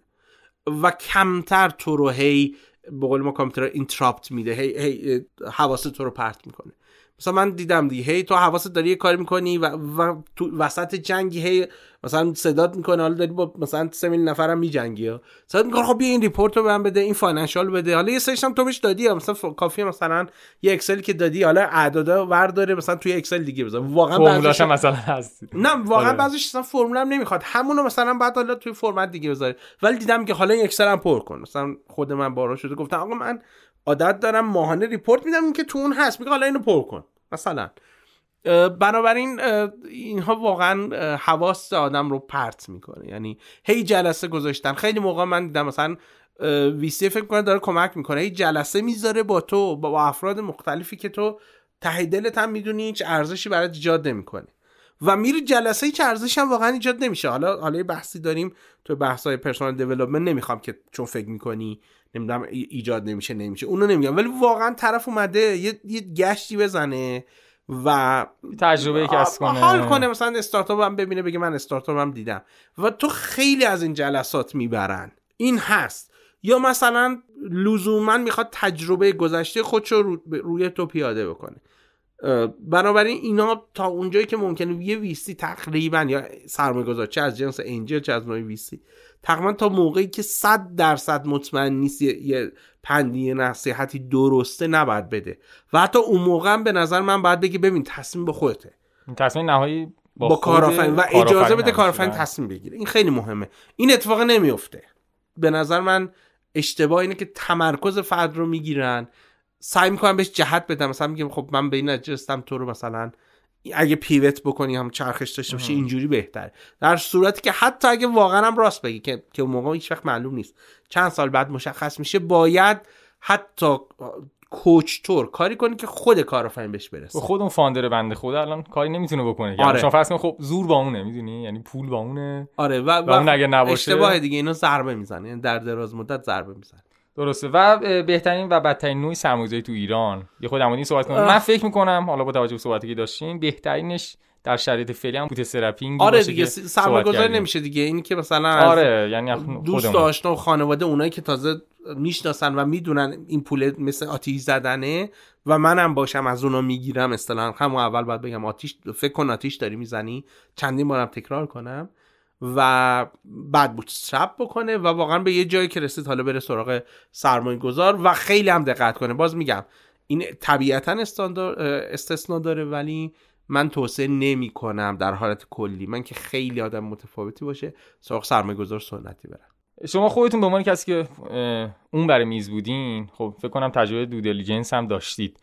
و کمتر تو رو هی به قول ما کامپیوتر اینتراپت میده. هی, هی حواست تو رو پرت می‌کنه. مثلا من دیدم دیگه. هی تو حواست داری یه کاری می‌کنی و, و تو وسط جنگی هی مثلا صدات می‌کنه. حالا داری با مثلا سه میلیون نفرم میجنگی. ها صدات می‌کنه خب بیا این report رو من بده این financial بده. حالا یه سرشم تو بهش دادی. مثلا کافیه مثلا یه اکسل که دادی. حالا اعدادا ور داره مثلا توی اکسل دیگه بذار. واقعا بعضیش مثلا هست. نه واقعا آره. بعضیش مثلا فرمول هم نمی‌خواد. همونو مثلا بعد حالا توی فرمت دیگه بذاری ولی دیدم که حالا این اکسل هم پر کن. مثلا خود من بارا شده. گفتم آقا من عادت دارم ماهانه report میدم که تو اون هست. میگه حالا اینو پر کن. مثلا. بنابراین اینها واقعا حواس آدم رو پرت می‌کنه. یعنی هی جلسه گذاشتن. خیلی موقع من دیدم مثلا ویسی فکر کنه داره کمک می‌کنه. هی جلسه می‌ذاره با تو با افراد مختلفی که تو ته دلت هم می‌دونی هیچ ارزشی برات ایجاد نمی‌کنه. و میری جلسه هیچ ارزشی هم واقعا ایجاد نمیشه. حالا حالا بحثی داریم تو بحث های پرسونال دیولپمنت نمی‌خوام که چون فکر می‌کنی نمی‌دونم ایجاد نمیشه نمیشه. اونو نمیگم. ولی واقعا طرف اومده یه, یه گشتی بزنه و تجربه کسب کنه. حال کنه. مثلا استارتاپ هم ببینه بگه من استارتاپ هم دیدم. و تو خیلی از این جلسات می‌برن. این هست. یا مثلا لزوما می‌خواد تجربه گذشته خودشو رو روی تو پیاده بکنه. بنابراین اینا تا اونجایی که ممکنه یه ویسی تقریبا یا سرمایه گذار چه از جنس انجل چه از نوع ویسی تقریبا تا موقعی که صد درصد مطمئن نیست یه پندی نصیحتی درسته نباید بده. و حتی اون موقع به نظر من باید بگی ببین تصمیم به خودته. تصمیم نهایی با, با کارآفرین و اجازه بده کارآفرین تصمیم بگیره. این خیلی مهمه. این اتفاق نمیفته. به نظر من اشتباه اینه که تمرکز فرد رو می‌گیرن. سعی می‌کنم بهش جهت بدم. مثلا میگم خب من به این نتیجه تو رو مثلا اگه پیوت بکنی هم چرخش داشته باشی اینجوری بهتر. در صورتی که حتی اگه واقعا هم راست بگی که که اون موقع هیچ وقت معلوم نیست. چند سال بعد مشخص میشه باید حتی کوچ تور کاری کنی که خود کارآفرین بهش برسه خود اون فاندر بنده خود الان کاری نمی‌تونه بکنه. یعنی آره. شما فرض خب زور با اونه می‌دونی؟ یعنی پول با اونه. آره و, و, اون اگه نباشه. اشتباه دیگه اینو ضربه می‌زنه. یعنی در دراز مدت ضربه می‌زنه. درسته. و بهترین و بدترین نوع سرمایه‌گذاری تو ایران. یه خود این صحبت کنم. من فکر می‌کنم حالا با توجه به صحبتی که داشتیم بهترینش در شرایط فعلی هم بوت سرپینگ آره دیگه سرمایه‌گذاری نمیشه دیگه. اینی که مثلا آره یعنی دوست آشنا و خانواده اونایی که تازه می‌شناسن و می‌دونن این پول مثل آتیش زدنه و منم باشم از اونا می‌گیرم اصطلاحا. همون اول باید بگم آتیش فکر کن آتیش داری می‌زنی. چندین بارم تکرار کنم. و بعد بوتسترپ بکنه و واقعا به یه جایی که رسید حالا بره سراغ سرمایه گذار و خیلی هم دقت کنه. باز میگم این طبیعتا استثنا داره ولی من توصیه نمی کنم در حالت کلی. من که خیلی آدم متفاوتی باشه سراغ سرمایه گذار سنتی برم. شما خودتون به عنوان کسی که اون برای میز بودین خب فکر کنم تجربه دو هم داشتید.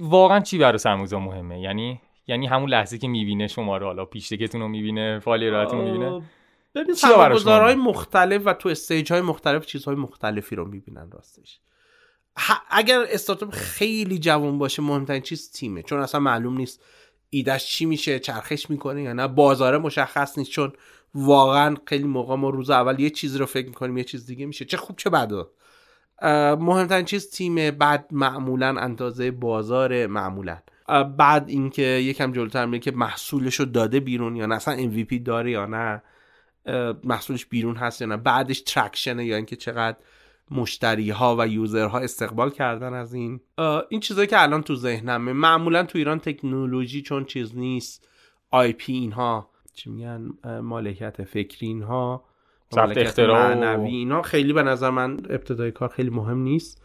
واقعا چی برای سرمایه‌گذار مهمه؟ یعنی یعنی همون لحظه که می‌بینه شما رو حالا پیشتکتون رو می‌بینه فعالی راحتون رو می‌بینه. ببین سرمایه‌گذارهای مختلف و تو استیج های مختلف چیزهای مختلفی رو می‌بینن راستش. اگر استارتاپ خیلی جوان باشه مهمترین چیز تیمه. چون اصلا معلوم نیست ایدش چی میشه چرخش می‌کنه یا نه. بازاره مشخص نیست چون واقعا خیلی موقع ما روز اول یه چیزی رو فکر می‌کنیم یه چیز دیگه میشه. چه خوب چه بده مهمترین چیز تیمه. بعد معمولا اندازه بازار معمولا. بعد اینکه یکم جلوتر میره که محصولش رو داده بیرون یا نه اصلا MVP داره یا نه محصولش بیرون هست یا نه بعدش ترکشنه یا اینکه چقدر مشتری ها و یوزرها استقبال کردن از این. این چیزایی که الان تو ذهنمه. معمولا تو ایران تکنولوژی چون چیز نیست. آی پی اینها چی میگن؟ مالکیت فکری اینها مالکیت معنوی اینها. خیلی به نظر من ابتدای کار خیلی مهم نیست.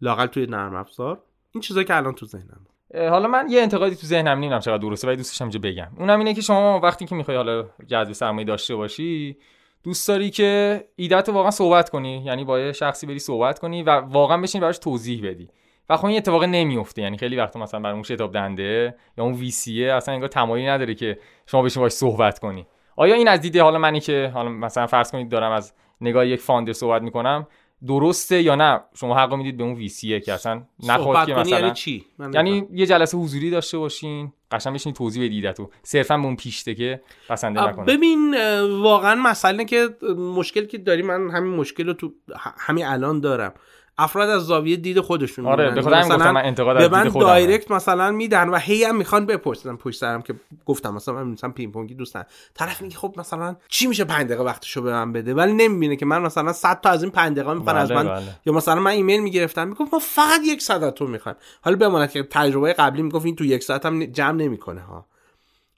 لاقل توی نرم افزار. این چیزایی که الان تو ذهنم حالا من یه انتقادی تو ذهنم نمی‌دونم چقدر درسته ولی دوستشم اینجا بگم. اونم اینه که شما وقتی که می‌خوای حالا جذب سرمایه داشته باشی دوست داری که ایدت واقعا صحبت کنی یعنی با یه شخصی بری صحبت کنی و واقعا بشین براش توضیح بدی. و خب این اتفاق نمیفته یعنی خیلی وقتا مثلا برای اون شتاب دنده یا اون ویسیه اصلا انگار تمایلی نداره که شما بشین باش صحبت کنی. آیا این از دیده حالا منی که حالا مثلا فرض کنید دارم از نگاه یک فاندر صحبت می‌کنم درسته یا نه؟ شما حق می‌دید به اون ویسیه که اصلا نخواد که مثلا یعنی چی؟ یعنی یه جلسه حضوری داشته باشین قشنگ بشین توضیح بدید تو صرفا به اون پیشته که بسنده نکنه. ببین واقعا مسئله که مشکل که داری من همین مشکل رو تو همین الان دارم. افراد از زاویه دید خودشون آره به خودم مثلا من انتقاد از من direct مثلا میدن و هی هم می‌خوان بپرسن پشت سرم که گفتم مثلا من مثلا پینگ پونگی دوستن طرف میگه خب مثلا چی میشه 5 دقیقه وقتشو به من بده؟ ولی نمی‌بینه که من مثلا 100 تا از این 5 دقیقه می‌خوان از بله، من بله. یا مثلا من ایمیل می‌گرفتم می‌گفت ما فقط یک ساعت تو می‌خوام حالا بماند که تجربه قبلی می‌گفت این تو یک ساعت هم جمع نمی‌کنه ها.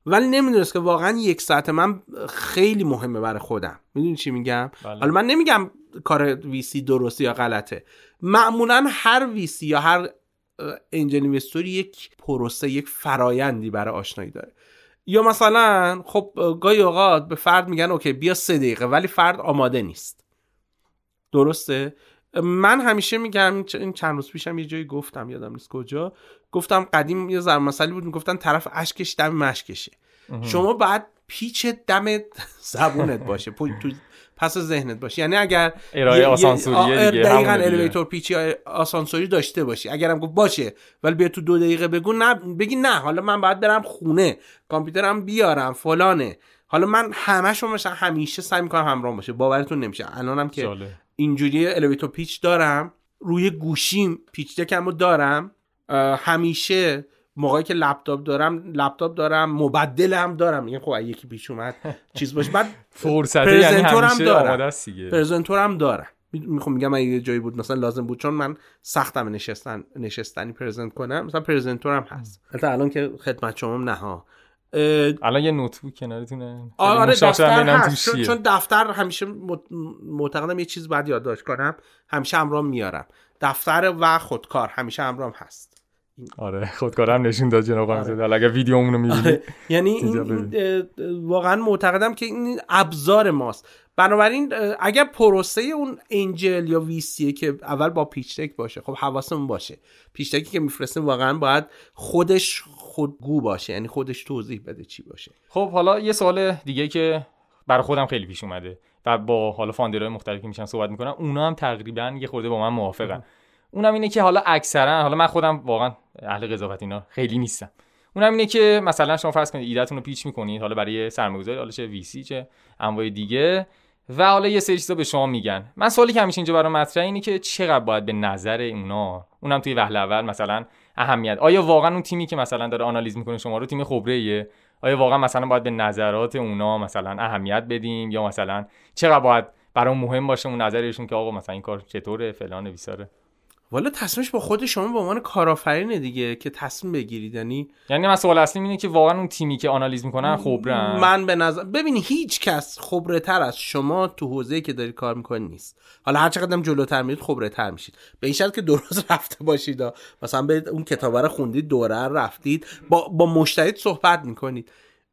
ولی نمی‌دونست که واقعا یک ساعت من خیلی مهمه برای خودم. می‌دونی چی میگم؟ بله. حالا من نمیگم کار ویسی درستی یا غلطه. معمولا هر ویسی یا هر انجل اینوستوری یک پروسه یک فرایندی برای آشنایی داره. یا مثلا خب گاهی اوقات به فرد میگن اوکی بیا سه دقیقه ولی فرد آماده نیست. درسته؟ من همیشه میگم این چند روز پیشم یه جایی گفتم یادم نیست کجا. گفتم قدیم یه ضرب مسئله بود می‌گفتن طرف اشکش دم مشکشه. شما بعد پیچ دم (laughs) زبونت باشه. تو پس ذهنت باشه یعنی اگر ارائه آسانسوری دقیقاً الیویتور پیچ یا آسانسوری داشته باشی. اگرم گفت باشه ولی بیا تو دو دقیقه بگو نه بگی نه حالا من باید برم خونه کامپیوترم بیارم فلانه. حالا من همشو مثلا همیشه سعی می‌کنم همراه باشه باورتون نمیشه. الانم که اینجوری الیویتور پیچ دارم روی گوشیم پیچ دکمو دارم همیشه موقعی که لپتاپ دارم لپتاپ دارم مبدل هم دارم. میگم خب یکی پیش اومد چیز باشه. بعد فرصت یعنی همیشه دارم. پرزنتور هم دارم. می‌خوام میگم اگه یه جایی بود مثلا لازم بود چون من سختم نشستن نشستنی پرزنت کنم. مثلا پرزنتورم هست. البته الان که خدمت شما نه ها. الان یه نوتبوک کنارتونه آره دفتر هست. چون, چون دفتر همیشه معتقدم یه چیز بعد یادداشت کنم. همیشه همراه میارم. دفتر و خودکار همیشه همراه هست. آره خودکارم نشون داد جناب آره. اگر ویدیومون رو می‌بینی. آره. یعنی این واقعا معتقدم که این ابزار ماست. بنابراین اگر پروسه اون انجل یا ویسیه که اول با پیچ باشه خب حواسمون باشه. پیچ که میفرستیم واقعا باید خودش خودگو باشه یعنی خودش توضیح بده چی باشه. خب حالا یه سوال دیگه که برای خودم خیلی پیش اومده و با حالا فاندرهای مختلفی که میشن صحبت می‌کنم اونا هم تقریبا یه خورده با من موافقن. اونم اینه که حالا اکثرا حالا من خودم واقعا اهل قضاوت اینا خیلی نیستم. اونم اینه که مثلا شما فرض کنید ایدهتون رو پیچ می‌کنید حالا برای سرمایه‌گذاری حالا چه ویسی چه انواع دیگه و حالا یه سری چیزا به شما میگن. من سوالی که همیشه اینجا برام مطرح اینه که چقدر باید به نظر اونا اونم توی وهله اول مثلا اهمیت آیا واقعا اون تیمی که مثلا داره آنالیز می‌کنه شما رو تیم خبره آیا واقعا مثلا باید به نظرات اونا مثلا اهمیت بدیم؟ یا مثلا چقدر باید برام مهم باشه اون نظرشون که آقا مثلا این کار چطوره فلان بیساره والا تصمیمش با خود شما به عنوان کارآفرینه دیگه که تصمیم بگیرید. یعنی یعنی سوال اصلی اینه که واقعا اون تیمی که آنالیز می‌کنن خبره من به نظر ببینی هیچ کس خبره تر از شما تو حوزه‌ای که داری کار می‌کنی نیست. حالا هر چقدر جلوتر میرید خبره تر میشید. به این شرط که درست (laughs) رفته باشید. مثلا به اون کتابه رو خوندید دوره رفتید با با مشتری صحبت می‌کنید.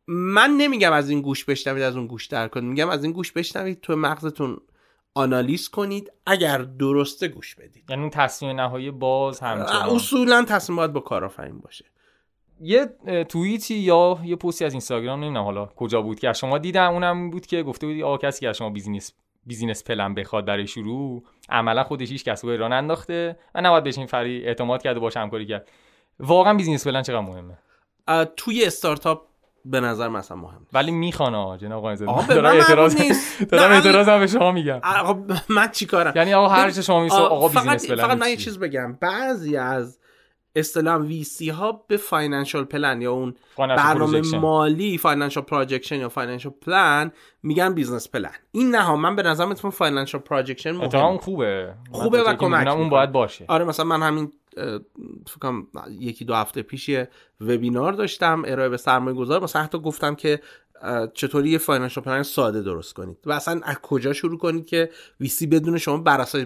من نمیگم از این گوش بشنوید از اون گوش در کنید. میگم از این گوش بشنوید تو مغزتون آنالیز کنید اگر درسته گوش بدید. یعنی اون تصمیم نهایی باز همچنان. اصولا تصمیم باید با کارآفرین باشه. یه توییتی یا یه پستی از اینستاگرام نمی‌دونم حالا کجا بود که شما دیدم اونم بود که گفته بودی آقا کسی که از شما business business plan بخواد برای شروع عملا خودش هیچ کس ایران انداخته و نباید بهش این فری اعتماد کرده باشه همکاری کرد. واقعا بیزینس پلن چقدر مهمه؟ توی استارتاپ به نظر مثلا مهم ولی می‌خوان جناب آقا زاده دارم اعتراض نیست. دارم اعتراض به شما میگم. آقا من چیکارم؟ یعنی آقا هر چه شما میسو آقا بیزینس پلن فقط من یه چیز بگم. بعضی از اصطلاح وی سی ها به فاینانشال پلن یا اون برنامه مالی فاینانشال پروجکشن یا فاینانشال پلن میگن business plan این نه ها من به نظر می‌تونم financial projection مهم خوبه. خوبه و کمک اون باید باشه. آره مثلا من همین فکرم یکی دو هفته پیش یه وبینار داشتم ارائه به سرمایه گذار مثلا حتی گفتم که چطوری یه financial plan ساده درست کنید. و اصلا از کجا شروع کنید که VC بدون شما بر اساس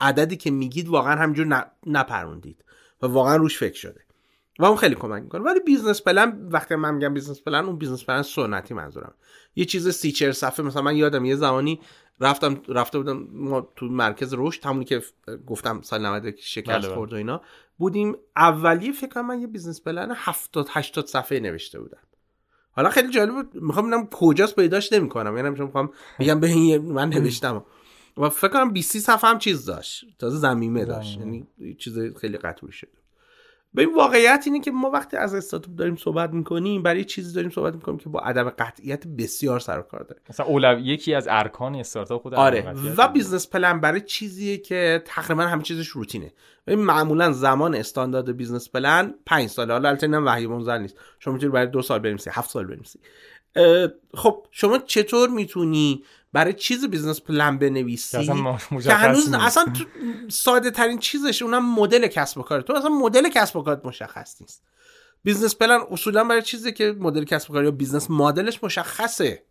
عددی که میگید واقعا همینجور نپروندید. و واقعا روش فکر شده. و اون خیلی کمک می‌کنه. ولی business plan وقتی من میگم business plan اون business plan سنتی منظورم. یه چیز سی چهل صفحه مثلا من یادم یه زمانی رفتم رفته بودم ما تو مرکز رشد همونی که گفتم سال 90 شکست بله، بله. خورد و اینا. بودیم اولی فکر کنم من یه business plan 70 80 صفحه نوشته بودم. حالا خیلی جالب بود. می‌خوام ببینم کجاست پیداش نمی‌کنم. یعنی می‌خوام بگم به این من نوشتم. و فکر کنم 20 صفحه هم چیز داشت. تازه زمینه داشت. یعنی چیز خیلی قطعی شد به این واقعیت اینه که ما وقتی از استارتاپ داریم صحبت می‌کنیم برای چیزی داریم صحبت می‌کنیم که با عدم قطعیت بسیار سر و کار داره. مثلا اولو یکی از ارکان استارتاپ خود آره. و business plan برای چیزیه که تقریبا همه چیزش روتینه. این معمولا زمان استاندارد business plan 5 ساله. حالا البته اینم وحی منزل نیست. شما می‌تونی برای دو سال بنویسی هفت سال بنویسی. خب شما چطور می‌تونی برای چیز business plan بنویسی؟ که هنوز اصلا تو ساده ترین چیزش اونم مدل کسب و کار تو اصلا مدل کسب و کارت مشخص نیست. business plan اصولا برای چیزی که مدل کسب و کار یا business model ش مشخصه.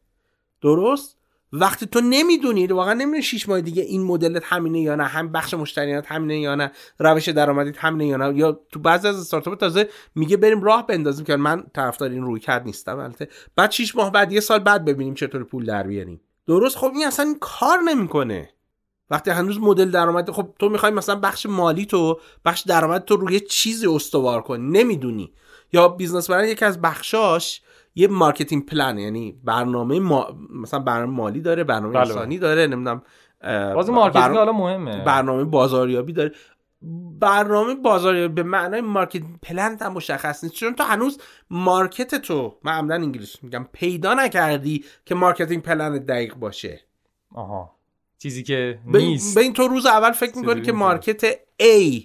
درست؟ وقتی تو نمی‌دونی واقعا نمی‌دونی شش ماه دیگه این مدلت همینه یا نه هم بخش مشتریات همینه یا نه روش درآمدیت همینه یا نه. یا تو بعضی از استارتاپ تازه میگه بریم راه بندازیم که من طرفدار این رویکرد نیستم. البته بعد 6 ماه بعد یه سال بعد ببینیم چطور پول در بیاریم. درست خب این اصلا کار نمی‌کنه. وقتی هنوز مدل درآمد خب تو می‌خوای مثلا بخش مالی تو بخش درآمد تو روی چیزی استوار کنی نمی‌دونی. یا business برای یکی از بخشاش یه marketing plan یعنی برنامه ما... مثلا برنامه مالی داره برنامه بله. انسانی داره نمی‌دونم باز marketing حالا مهمه. برنامه بازاریابی داره. برنامه بازاریابی به معنای marketing plan هم مشخص نیست. چون تو هنوز market تو من عمدا انگلیس میگم پیدا نکردی که marketing plan دقیق باشه. آها. چیزی که نیست. به این تو روز اول فکر می‌کنی که market A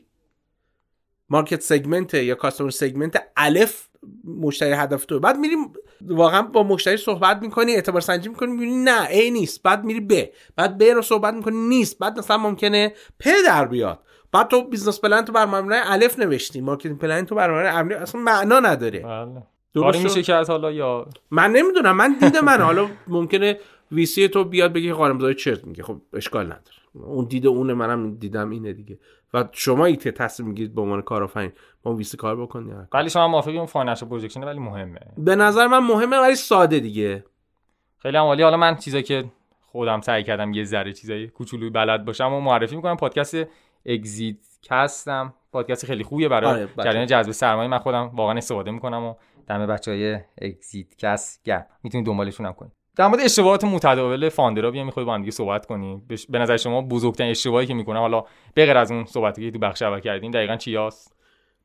market segment یا customer segment الف مشتری هدف تو. بعد میریم واقعا با مشتری صحبت می‌کنی اعتبار سنجی می‌کنی می‌بینی نه ای نیست. بعد میری ب بعد ب رو صحبت می‌کنی نیست. بعد مثلا ممکنه پ در بیاد. بعد تو business plan تو بر مبنای الف نوشتی marketing plan تو بر مبنای اصلا معنا نداره. بله. درست میشه که حالا یا؟ من نمی‌دونم من دیده من حالا ممکنه VC تو بیاد بگی غانم چرت میگه. خب اشکال نداره. اون دیده اون منم دیدم اینه دیگه. و شما که تصمیم می‌گیرید به عنوان کارآفرین با VC کار بکنید ولی شما موافقی اون financial projection ولی مهمه. به نظر من مهمه ولی ساده دیگه. خیلی عالی. حالا من چیزایی که خودم سعی کردم یه ذره چیزایی کوچولوی بلد باشم و معرفی می‌کنم. پادکست ExitCast هم. پادکست خیلی خوبیه برای آره جریان جذب سرمایه. من خودم واقعا استفاده می‌کنم و دم بچه‌های ExitCast گرم. می‌تونید دنبالشون هم کنید. در مورد اشتباهات متداول founder ها بیا می‌خوای با هم دیگه صحبت کنیم. به نظر شما بزرگترین اشتباهی که می‌کنم حالا بغیر از اون صحبتی که تو بخش اول کردیم دقیقا چی هست؟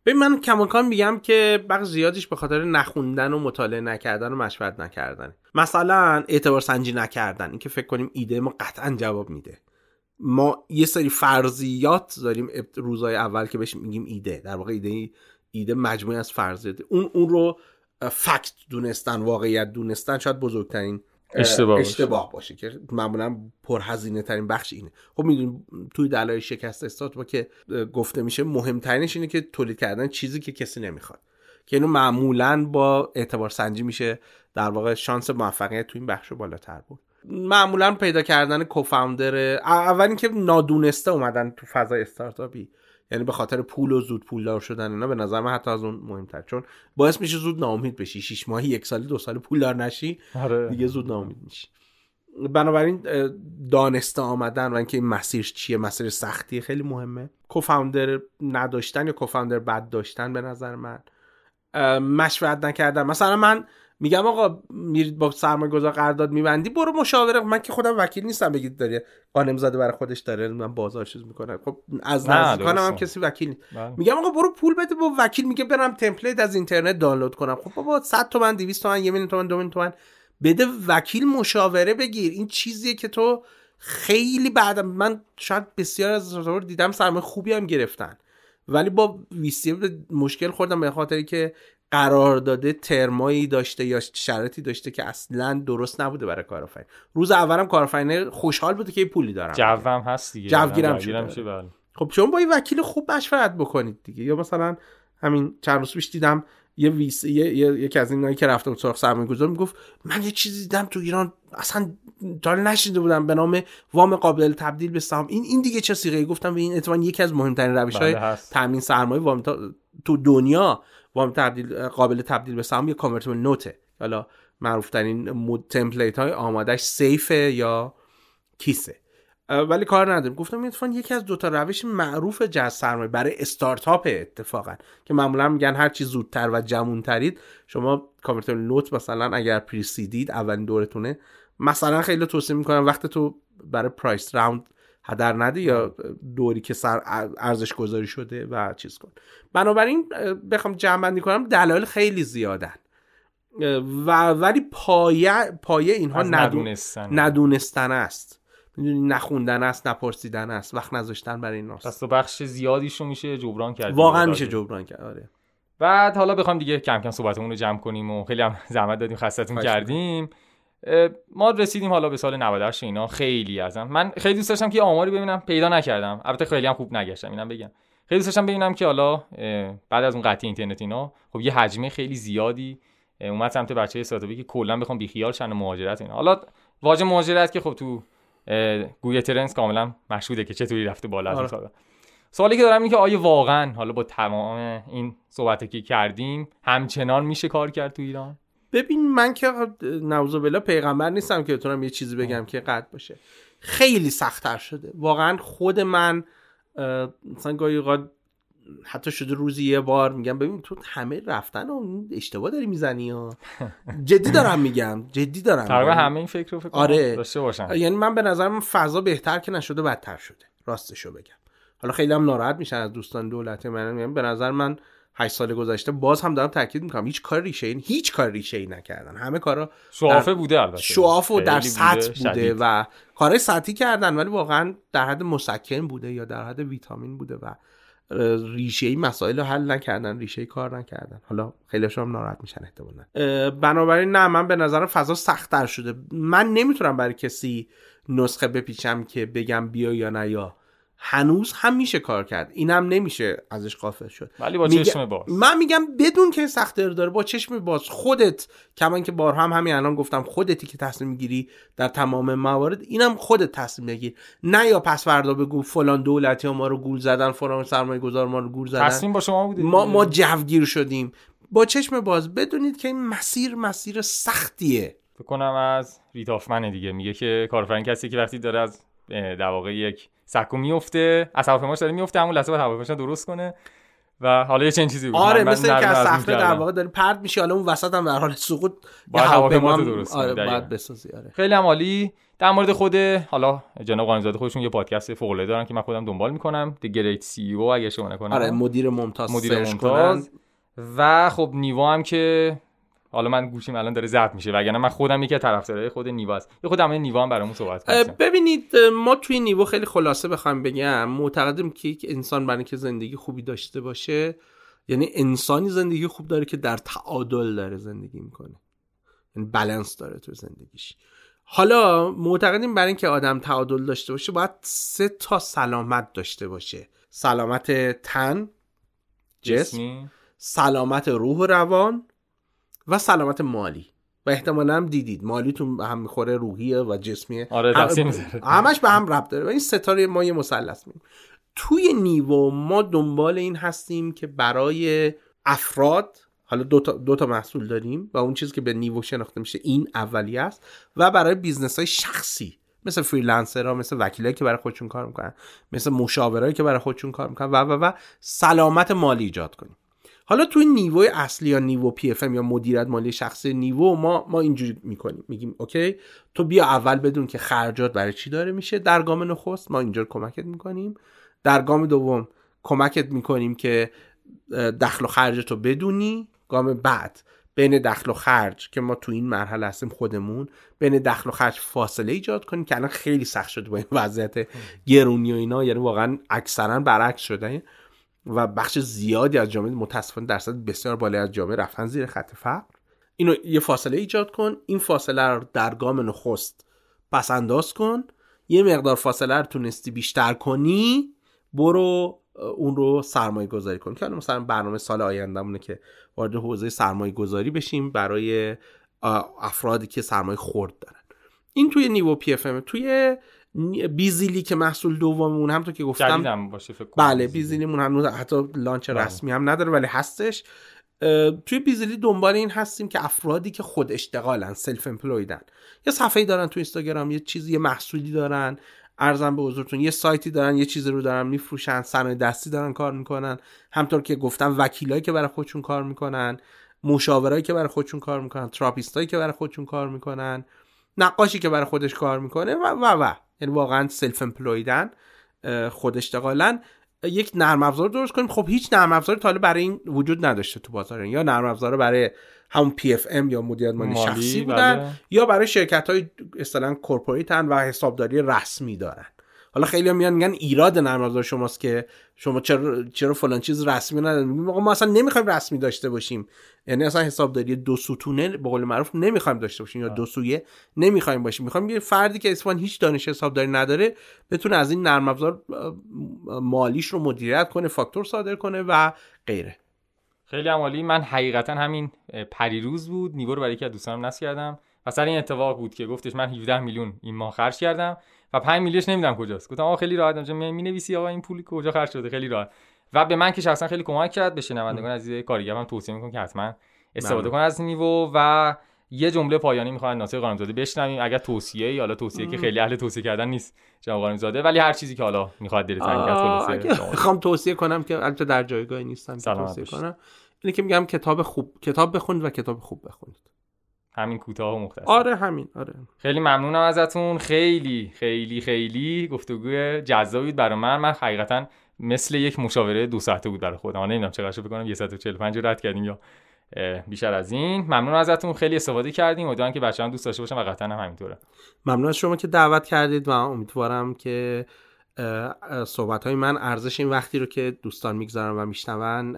ببین من کماکان میگم که بخش زیادیش به خاطر نخوندن و مطالعه نکردن و مشورت نکردن. مثلا اعتبار سنجی نکردن. اینکه فکر کنیم ایده ما قطعا جواب میده. ما یه سری فرضیات داریم روزای اول که بهش میگیم ایده. در واقع ایده ایده مجموعه از فرضیات اون اون رو فکت دونستن واقعیت دونستن شاید بزرگترین اشتباه, اشتباه باشه. که معمولا پرهزینه ترین بخش اینه. خب می‌دونیم توی دلایل شکست با که گفته میشه مهمترینش اینه که تولید کردن چیزی که کسی نمی‌خواد. که اینو معمولا با اعتبار سنجی میشه در واقع شانس موفقیت تو این بخش رو بالاتر بود معمولا پیدا کردن کوفاندر اول اینکه نادونسته اومدن تو فضای استارتاپی. یعنی به خاطر پول و زود پولدار شدن اینا به نظر من حتی از اون مهمتر. چون باعث میشه زود ناامید بشی. شش ماهی یک سالی دو سال پولدار نشی آره. دیگه زود ناامید میشی. بنابراین دانسته آمدن و اینکه این مسیر چیه مسیر سختی خیلی مهمه. کوفاندر نداشتن یا کوفاندر بد داشتن به نظر من. مشورت نکردن. مثلا من میگم آقا میرید با سرمایه گذار قرارداد میبندی برو مشاوره. من که خودم وکیل نیستم بگید داره قانم زاده برای خودش داره من بازار چیز می‌کنه خب از نزدیکانم هم کسی وکیل نیست. بله. میگم آقا برو پول بده با وکیل میگه برم تمپلیت از اینترنت دانلود کنم. خب بابا 100 تومن 200 تومن 1 میلیون تومن 2 میلیون تومن. بده وکیل مشاوره بگیر. این چیزیه که تو خیلی بعد من شاید بسیار از دیدم سرمایه خوبی هم گرفتن. ولی با ویسی مشکل خوردم به خاطری که قرار داده ترمایی داشته یا شرایطی داشته که اصلا درست نبوده برای کارآفرین. روز اولم کارآفرین خوشحال بوده که پولی دارم. جوم هست دیگه. جوگیرم شده. خب شما با یه وکیل خوب مشورت بکنید دیگه. یا مثلا همین چند روز پیش دیدم یه ویس یه, یکی از اینایی که رفته بود سراغ سرمایه‌گذار می‌گفت من یه چیزی دیدم تو ایران اصلا تا نشیده بودم به نام وام قابل تبدیل به سهام. این این دیگه چه سیغه گفتم به این اتفاقا یکی از مهمترین روش های بله تامین سرمایه وام تو دنیا وام تبدیل قابل تبدیل به سهام یا کانورتیبل نوته حالا معروف ترین template های آمادش SAFE ه یا KISS ه. ولی کار نداریم. گفتم اتفاقا یکی از دوتا روش معروف جذب سرمایه برای استارتاپ اتفاقا که معمولا میگن هر چی زودتر و جمونترید شما convertible note مثلا اگر pre-seed ید اولین دورتونه. مثلا خیلی توصیه می‌کنم وقتی تو برای price round هدر نده یا دوری که سر ارزش گذاری شده و چیز کن. بنابراین بخوام جمع بندی کنم دلایل خیلی زیادن. و ولی پایه پایه اینها ندونستن. ندونستن است. می‌دونی نخوندن است نپرسیدن است. وقت نذاشتن برای این پس تو بخش زیادیشو میشه جبران کرد واقعا میشه جبران کرد آره. بعد حالا بخوام دیگه کم کم صحبتمون رو جمع کنیم و خیلی هم (laughs) زحمت دادیم خستتون کردیم. ما رسیدیم حالا به سال 98 اینا. خیلی ازم. من خیلی دوست داشتم که آماری ببینم. پیدا نکردم. البته خیلی هم خوب نگشتم. اینم بگم. خیلی دوست داشتم ببینم که حالا بعد از اون قطعی اینترنت اینا خب یه حجمه خیلی زیادی اومد سمت بچه‌های استارتاپی که کلا بخوام بیخیال شن و مهاجرت اینا. حالا واژه مهاجرت که خب تو Google Trends کاملا مشهوده که چطوری رفته بالا از آره. سوالی که دارم اینه که آیا واقعا حالا با تمام این صحبتی که کردیم همچنان میشه کار کرد تو ایران؟ ببین من که نعوذ بالله پیغمبر نیستم که بتونم یه چیزی بگم که قد باشه. خیلی سختتر شده. واقعا خود من مثلا گاهی حتی شده روزی یه بار میگم ببین تو همه رفتن و اشتباه داری می‌زنی ها. (laughs) جدی دارم میگم. جدی دارم تقریبا همه این فکر رو فکر آره. داشته باشن یعنی من به نظرم فضا بهتر که نشده بدتر شده. راستشو بگم. حالا خیلی هم ناراحت میشن از دوستان دولت. من میگم به نظر من 8 سال گذشته باز هم دارم تاکید می‌کنم هیچ کار ریشه این هیچ کار ریشه ای نکردن. همه کارا شوافه بوده البته. شواف و در سطح بوده, بوده و کارهای سطحی کردن ولی واقعا در حد مسکن بوده یا در حد ویتامین بوده و ریشه ای مسائل رو حل نکردن ریشه ای کار نکردن. حالا خیلی هم ناراحت میشن احتمالا. بنابراین نه من به نظرم فضا سختتر شده. من نمی‌تونم برای کسی نسخه بپیچم که بگم بیا یا نه یا هنوز هم میشه کار کرد. اینم نمیشه ازش قافل شد. ولی با چشم باز. من میگم بدون که سخت داره با چشم باز خودت کمان که بار هم همین الان گفتم خودتی که تصمیم می‌گیری در تمام موارد اینم خودت تصمیم بگیر. نه یا پس فردا بگو فلان دولتی ها ما رو گول زدن فلان سرمایه گذار ما رو گول زدن. تصمیم با شما بوده ما ما جوگیر شدیم. با چشم باز بدونید که این مسیر مسیر سختیه. فکر کنم از ریتافمن دیگه. میگه که کارفرین کسی که وقتی داره از در واقع یک سکو میفته از هواپیماش داره میفته همون لحظه باید هواپیماش درست کنه و حالا یه چنین چیزی بود. آره مثل که از صخره در واقع داره پرد میشه حالا اون وسط هم در حال سقوط باید هواپیما درست آره باید بسازی آره. خیلی هم عالی. در مورد خود حالا جناب قانونزاده خودشون یه پادکست فوق العاده دارن که من خودم دنبال می‌کنم. The Great CEO اگه اشتباه نکنم. آره مدیر ممتاز مدیر ممتاز. و خب نیوا هم که حالا من گوشیم الان داره ضبط میشه وگرنه من خودم یکی طرفدارای خود نیوا است یه خودم نیوا هم برامون صحبت کنم ببینید ما توی نیوا خیلی خلاصه بخوام بگم معتقدم که یک انسان برای که زندگی خوبی داشته باشه یعنی انسانی زندگی خوب داره که در تعادل داره زندگی می‌کنه. یعنی بالانس داره تو زندگیش. حالا معتقدیم برای اینکه آدم تعادل داشته باشه باید سه تا سلامت داشته باشه. سلامت تن جسم. سلامت روح و روان. و سلامت مالی. و احتمالا هم دیدید. مالیتون به هم می‌خوره روحیه و جسمیه. آره همش به هم ربط داره. و این ستاره ما یه مثلث میم توی نیو ما دنبال این هستیم که برای افراد حالا دو تا, دو تا محصول داریم و اون چیزی که به نیو شناخته میشه این اولی است. و برای business های شخصی مثل freelancer ها مثل وکیلایی که برای خودشون کار می‌کنن مثل مشاورایی که برای خودشون کار می‌کنن و و و سلامت مالی ایجاد کنیم. حالا توی نیوی اصلی یا نیو PF یا مدیریت مالی شخصی نیو ما ما اینجوری می‌کنیم. میگیم okay تو بیا اول بدون که خرجات برای چی داره میشه. در گام نخست ما اینجا کمکت می‌کنیم. در گام دوم کمکت می‌کنیم که دخل و خرجت رو بدونی. گام بعد بین دخل و خرج که ما تو این مرحله هستیم خودمون بین دخل و خرج فاصله ایجاد کنیم که الان خیلی سخت شده با این وضعیت گرونی و اینا. یعنی واقعا اکثرا برعکس شده. و بخش زیادی از جامعه متاسفانه درصد بسیار بالای از جامعه رفتن زیر خط فقر. اینو یه فاصله ایجاد کن. این فاصله رو در گام نخست پس انداز کن. یه مقدار فاصله رو تونستی بیشتر کنی برو اون رو سرمایه گذاری کن. که مثلا برنامه سال آیندهمونه که وارد حوزه سرمایه گذاری بشیم برای افرادی که سرمایه خرد دارن. این توی نیو PF توی بیزیلی که محصول دوممون هم تو که گفتم. باشه فکر بله بیزیلیمون هم حتی launch. رسمی هم نداره ولی هستش. توی بیزیلی دنبال این هستیم که افرادی که خود اشتغالن self-employed ان یه صفحه دارن تو اینستاگرام یه چیزی یه محصولی دارن عرضم به حضورتون. یه سایتی دارن یه چیزی رو دارن میفروشن صنایع دستی دارن کار می‌کنن. همونطور که گفتم وکیلایی که برای خودشون کار می‌کنن مشاورایی که برای خودشون کار می‌کنن تراپیستایی که برای خودشون کار می‌کنن نقاشی که برای خودش کار می‌کنه و و و. یعنی واقعا self-employed ان خود اشتغالن. یک نرم افزار درست کنیم. خب هیچ نرم افزاری تا برای این وجود نداشته تو بازار. یا نرم افزار برای همون PFM یا مدیریت مالی شخصی بودن بله. یا برای شرکت های اصطلاحا corporate ان و حسابداری رسمی دارن. حالا خیلی هم میان میگن ایراد نرم افزار شماست که شما چرا چرا فلان چیز رسمی ندارید ما اصلا نمی‌خوایم رسمی داشته باشیم. یعنی اصلا حسابداری دو ستونه به قول معروف نمی‌خوایم داشته باشیم یا دو سویه نمی‌خوایم باشیم. می‌خوایم یه فردی که اصلا هیچ دانش حسابداری نداره بتونه از این نرم افزار مالیش رو مدیریت کنه فاکتور صادر کنه و غیره. خیلی عمالی من حقیقتا همین پریروز بود. نیگو رو برای یکی از دوستانم نصب کردم. و سر این اتفاق بود که گفتش من 17 میلیون این ماه خرج کردم. و 5 میلیونش نمی‌دونم کجاست. گفتم آقا خیلی راحت می نویسی آقا این پول کجا خرج شده؟ خیلی راحت. و به من که شخصا خیلی کمک کرد به شنوندگان عزیز کارگرم توصیه می‌کنم که حتما استفاده کن از نیو و یه جمله پایانی می‌خوام ناصر قانونزاده بشنویم. اگر توصیه ای حالا توصیه که خیلی اهل توصیه کردن نیست جناب قانونزاده ولی هر چیزی که حالا می‌خواد دلت تنگ خلاصه. می‌خوام توصیه کنم که البته در جایگاهی نیستم توصیه کنم. اینه که میگم کتاب خوب کتاب بخونید و کتاب خوب بخونید همین کوتاه و مختصر. آره همین آره. خیلی ممنونم ازتون. خیلی خیلی خیلی گفتگو جذابی برای من. من حقیقتا مثل یک مشاوره دو ساعته بود برای خودم. نمی‌دونم چقدر بکنم 145 رد کردیم یا بیشتر از این. ممنون ازتون. خیلی استفاده کردیم. امیدوارم که بچه‌ها دوست داشته باشن و قطعا هم همینطوره. ممنون از شما که دعوت کردید و امیدوارم که صحبت های من ارزش این وقتی رو که دوستان می‌گذارن و میشنون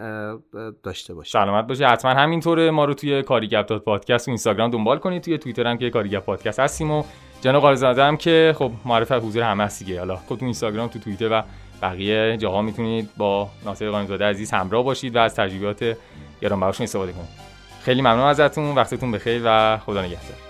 داشته باشه سلامت باشه حتما همینطوره. ما رو توی کاریگپ دات پادکست و اینستاگرام دنبال کنید. توی توییتر هم که کاریگپ پادکست هستیم و جناب قارزاده هم که خب معرف حضور همه هست دیگه. حالا خب تو اینستاگرام تو توییتر و بقیه جاها می‌تونید با ناصر قانزاده عزیز همراه باشید و از تجربیات براشون استفاده کنید. خیلی ممنون ازتون. وقتتون بخیر و خدا نگهدار.